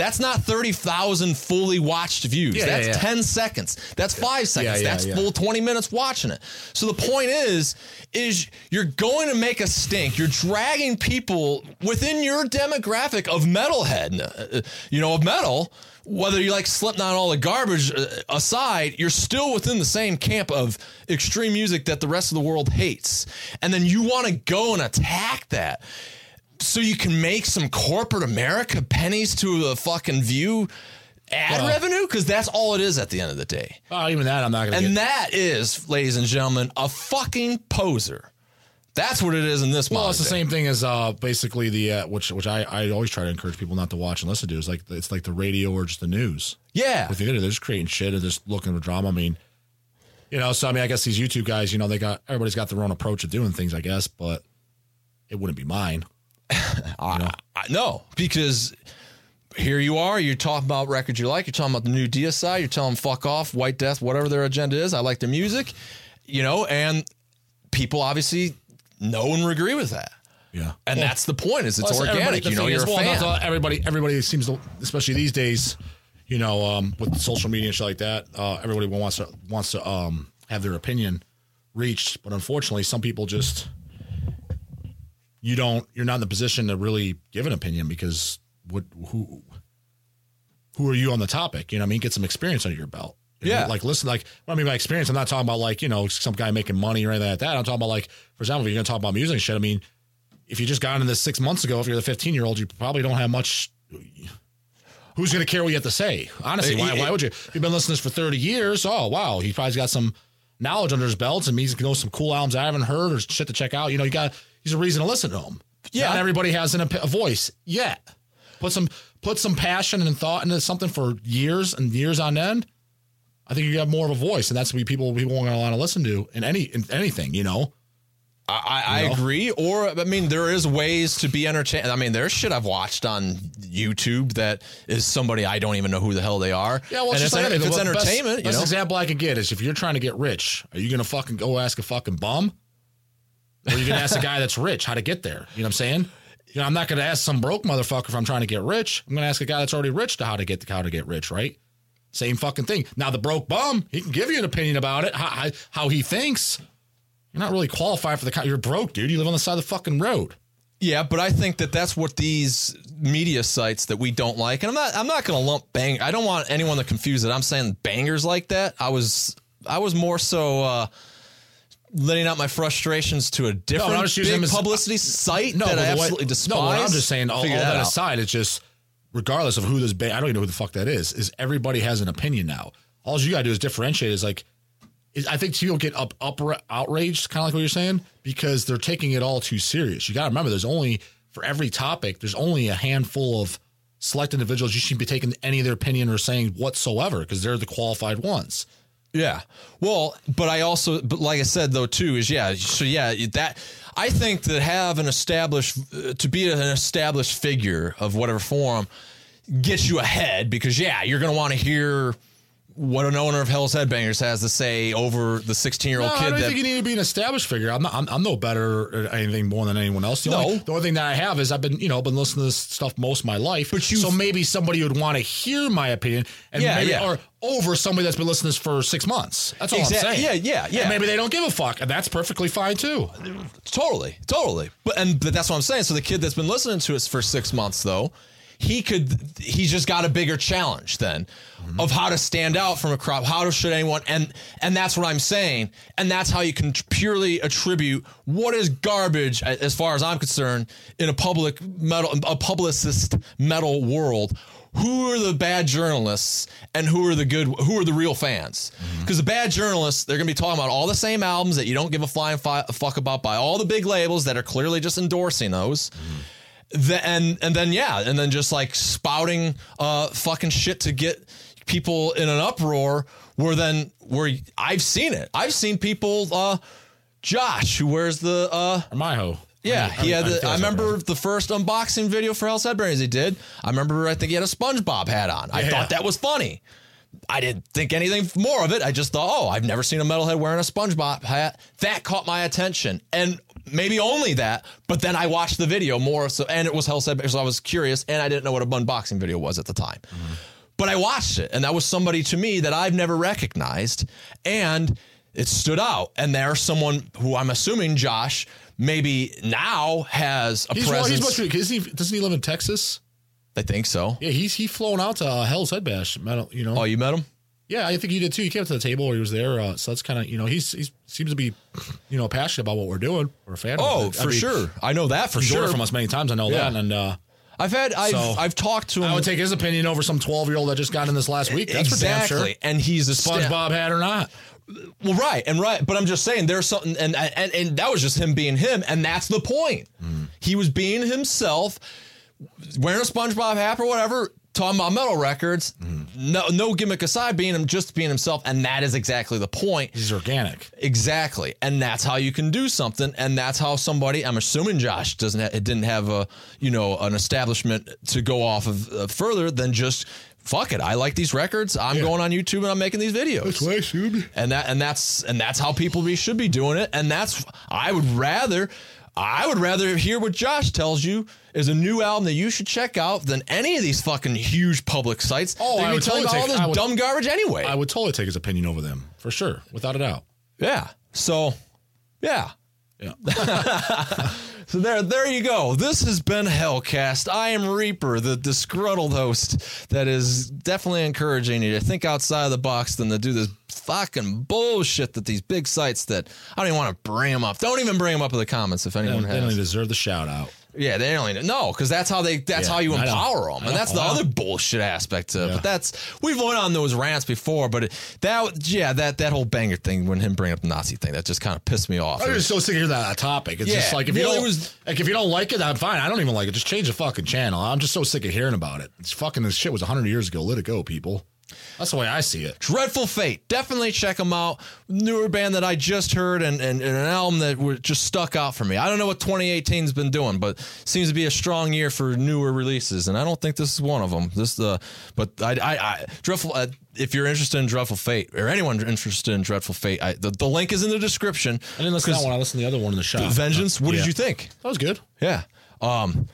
that's not 30,000 fully watched views. Yeah, that's yeah, yeah. 10 seconds. That's five seconds. that's full 20 minutes watching it. So the point is, is you're going to make a stink. You're dragging people within your demographic of metalhead, uh, you know, of metal. Whether you like Slipknot, all the garbage uh, aside, you're still within the same camp of extreme music that the rest of the world hates. And then you want to go and attack that so you can make some corporate America pennies to the fucking view ad Well- revenue because that's all it is at the end of the day. Oh, even that I'm not gonna. And get. that is, ladies and gentlemen, a fucking poser. That's what it is in this well, it's the day. same thing as uh, basically the uh, which which I, I always try to encourage people not to watch and listen to is like it's like the radio or just the news. Yeah. If they're just creating shit and just looking for drama. I mean, you know, so I mean, I guess these YouTube guys, you know, they got everybody's got their own approach of doing things, I guess, but it wouldn't be mine. I, I, no, because here you are. You're talking about records you like. You're talking about the new DSI. You're telling them fuck off, White Death, whatever their agenda is. I like their music, you know, and people obviously know and agree with that. Yeah, And that's the point. Is it's Well, everybody- organic. You know, you're is, a well, fan. not- everybody, everybody seems to, especially these days, you know, um, with social media and shit like that. Uh, everybody wants to wants to um, have their opinion reached, but unfortunately, some people just you don't. You're not in the position to really give an opinion because what who who are you on the topic? You know, what I mean, get some experience under your belt. You know, Yeah. like listen, like what I mean by experience, I'm not talking about like you know some guy making money or anything like that. I'm talking about like, for example, if you're going to talk about music shit. I mean, if you just got into this six months ago, if you're the 15 year old, you probably don't have much. Who's going to care what you have to say? Honestly, why, why would you? You've been listening to this for 30 years. Oh, wow. He probably's got some knowledge under his belt and he's knows some cool albums I haven't heard or shit to check out. You know, you got, a reason to listen to him. Yeah. Not everybody has an, a voice yet. Put some, put some passion and thought into something for years and years on end. I think you have more of a voice, and that's what people people want to listen to in any in anything, you know. I, I know? agree. Or I mean, there is ways to be entertained. I mean, there's shit I've watched on YouTube that is somebody I don't even know who the hell they are. Yeah, well, and it's, if, just like if it's the best- entertainment, you best example I could get is if you're trying to get rich, are you to fucking go ask a fucking bum, or you going to ask a guy that's rich how to get there? You know what I'm saying? You know, I'm not going to ask some broke motherfucker if I'm trying to get rich. I'm going to ask a guy that's already rich to how to get how to get rich, right? Same fucking thing. Now the broke bum, he can give you an opinion about it, how, how, how he thinks. You're not really qualified for the. You're broke, dude. You live on the side of the fucking road. Yeah, but I think that that's what these media sites that we don't like, and I'm not I'm not going to lump bang. I don't want anyone to confuse it. I'm saying bangers like that. I was I was more so uh, letting out my frustrations to a different using big as- publicity site No, that I absolutely despise. No, what I'm just saying, all, all Figure that, aside, it's just regardless of who this band, I don't even know who the fuck that is. Is everybody has an opinion now? All you gotta do is differentiate. Is like, is, I think people get up, up outraged, kind of like what you're saying, because they're taking it all too serious. You got to remember, there's only for every topic, there's only a handful of select individuals you should be taking any of their opinion or saying whatsoever because they're the qualified ones. Yeah. Well, but I also, but like I said though, too, is yeah. So yeah, that I think that have an established uh, to be an established figure of whatever form gets you ahead because yeah, you're going to want to hear what an owner of Hell's Headbangers has to say over the 16 year No, old I kid don't that think you need to be an established figure. I'm not. I'm, I'm no better at anything more than anyone else. The, No. only, the only thing that I have is I've been, you know, been listening to this stuff most of my life. But you- so maybe somebody would want to hear my opinion, and Yeah, maybe yeah. or over somebody that's been listening to this for six months. That's all Exact- I'm saying. yeah, yeah, yeah. And maybe they don't give a fuck, and that's perfectly fine too. Totally, totally. But and but that's what I'm saying. So the kid that's been listening to us for six months, though, he could he's just got a bigger challenge then of how to stand out from a crowd. How should anyone and and that's what I'm saying. And that's how you can purely attribute what is garbage as far as I'm concerned in a public metal a publicist metal world. Who are the bad journalists and who are the good who are the real fans? Mm-hmm. Because the bad journalists, they're gonna be talking about all the same albums that you don't give a flying fi- fuck about by all the big labels that are clearly just endorsing those. Mm-hmm. The, and and then yeah, and then just like spouting uh fucking shit to get people in an uproar where then where I've seen it. I've seen people. uh Josh, who wears the uh My hoe. yeah, I mean, he I had. mean, The, I remember right. the first unboxing video for Hell's Headbangers he did. I remember. I think he had a SpongeBob hat on. I Yeah. thought that was funny. I didn't think anything more of it. I just thought, oh, I've never seen a metalhead wearing a SpongeBob hat. That caught my attention, and maybe only that. But then I watched the video more, so and it was Hell's Headbangers. So I was curious, and I didn't know what a unboxing video was at the time. But I watched it, and that was somebody to me that I've never recognized, and it stood out. And there's someone who I'm assuming Josh maybe now has a He's, well, presence. he's much. He, doesn't he live in Texas? I think so. Yeah, he's he flown out to uh, Hell's Headbash. You know. Oh, you met him? Yeah, I think he did too. He came up to the table or he was there. Uh, so that's kind of you know he's he seems to be you know passionate about what we're doing. We're a fan. Oh, of it. I for mean, sure. I know that for He's sure. from us many times. I know Yeah. that, and uh, I've had I've So, I've talked to him I would take his opinion over some twelve year old that just got in this last week. That's exactly, for damn sure. and he's a SpongeBob hat or not? Well, right, and right, but I'm just saying there's something, and and and that was just him being him, and that's the point. He was being himself, wearing a SpongeBob hat or whatever, talking about metal records. No, no gimmick aside, being him, just being himself, and that is exactly the point. He's organic. Exactly, and that's how you can do something, and that's how somebody. I'm assuming Josh doesn't. Ha- it didn't have a you know an establishment to go off of uh, further than just fuck it. I like these records. I'm going on YouTube and I'm making these videos. I assumed. and that and that's and that's how people be, should be doing it. And that's I would rather. I would rather hear what Josh tells you is a new album that you should check out than any of these fucking huge public sites. Oh, They're I would totally take- all this would- dumb garbage anyway. I would totally take his opinion over them for sure, without a doubt. yeah. So, yeah. Yeah. So there, there you go. This has been Hellcast. I am Reaper, the disgruntled host that is definitely encouraging you to think outside of the box than to do this fucking bullshit that these big sites that I don't even want to bring them up. Don't even bring them up in the comments if anyone don't, they don't has. deserve the shout out. Yeah, they even no, because that's how they that's Yeah, how you empower them, and that's the other bullshit aspect to it. Yeah. But that's we've went on those rants before, but it, that yeah, that that whole banger thing when him bringing up the Nazi thing that just kind of pissed me off. I'm just so sick of that topic. It's just like if you it don't was- like if you don't like it, I'm fine. I don't even like it. Just change the fucking channel. I'm just so sick of hearing about it. It's fucking this shit was 100 years ago. Let it go, people. That's the way I see it. Dreadful Fate. Definitely check them out. Newer band that I just heard and, and, and an album that just stuck out for me. I don't know what 2018's been doing, but seems to be a strong year for newer releases, and I don't think this is one of them. This, uh, but I, I, I Dreadful. Uh, if you're interested in Dreadful Fate or anyone interested in Dreadful Fate, I, the, the link is in the description. I didn't listen to that one. I listened to the other one in the shop. Vengeance. What Yeah. did you think? That was good. Yeah. Um,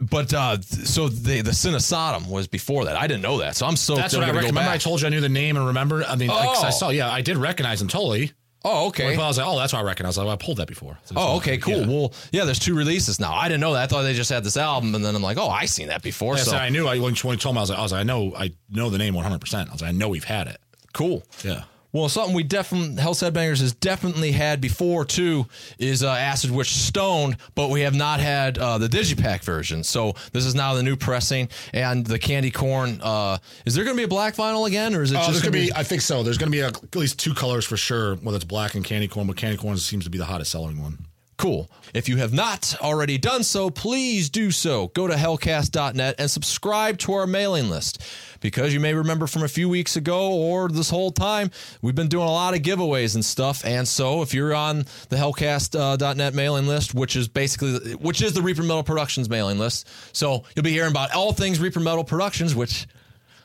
but uh, so the the Sin of Sodom was before that. I didn't know that, so I'm so That's what I recommend. I told you I knew the name and remember. I mean, like, 'cause I Oh. saw. Yeah, I did recognize him totally. Oh, okay. I was like, oh, that's why I recognize. Like, I pulled that before. So Oh, okay, cool. yeah. Well, yeah, there's two releases now. I didn't know that. I thought they just had this album, and then I'm like, oh, I seen that before. Yeah, so so I knew. I when you told me, I was like, I was like, I know, I know the name 100. percent I was like, I know we've had it. cool. Yeah. Well, something we definitely Hell's Headbangers has definitely had before too is uh, Acid Witch Stoned, but we have not had uh, the Digipack version. So this is now the new pressing and the candy corn. Uh, is there going to be a black vinyl again, or is it Oh, just there's gonna gonna be. I think so. There's gonna be a, at least two colors for sure. Whether it's black and candy corn, but candy corn seems to be the hottest selling one. Cool. If you have not already done so, please do so. Go to hellcast.net and subscribe to our mailing list. Because you may remember from a few weeks ago or this whole time, we've been doing a lot of giveaways and stuff. And so if you're on the hellcast.net mailing list, which is basically which is the Reaper Metal Productions mailing list. So you'll be hearing about all things Reaper Metal Productions, which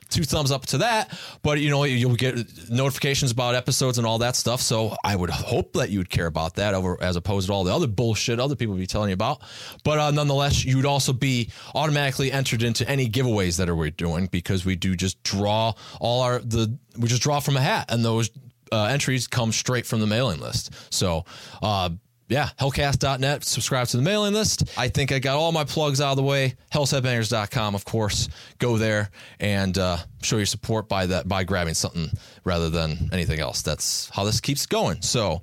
two thumbs up to that. But you know, you'll get notifications about episodes and all that stuff. So I would hope that you would care about that over as opposed to all the other bullshit other people be telling you about. But uh, nonetheless, you would also be automatically entered into any giveaways that are we're doing because we do just draw all our the we just draw from a hat and those uh, entries come straight from the mailing list. So. uh yeah, hellcast.net. Subscribe to the mailing list. I think I got all my plugs out of the way. Hellsheadbangers.com, of course. Go there and uh, show your support by that by grabbing something rather than anything else. That's how this keeps going. So,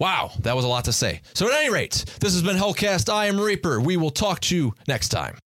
wow, that was a lot to say. So, at any rate, this has been Hellcast. I am Reaper. We will talk to you next time.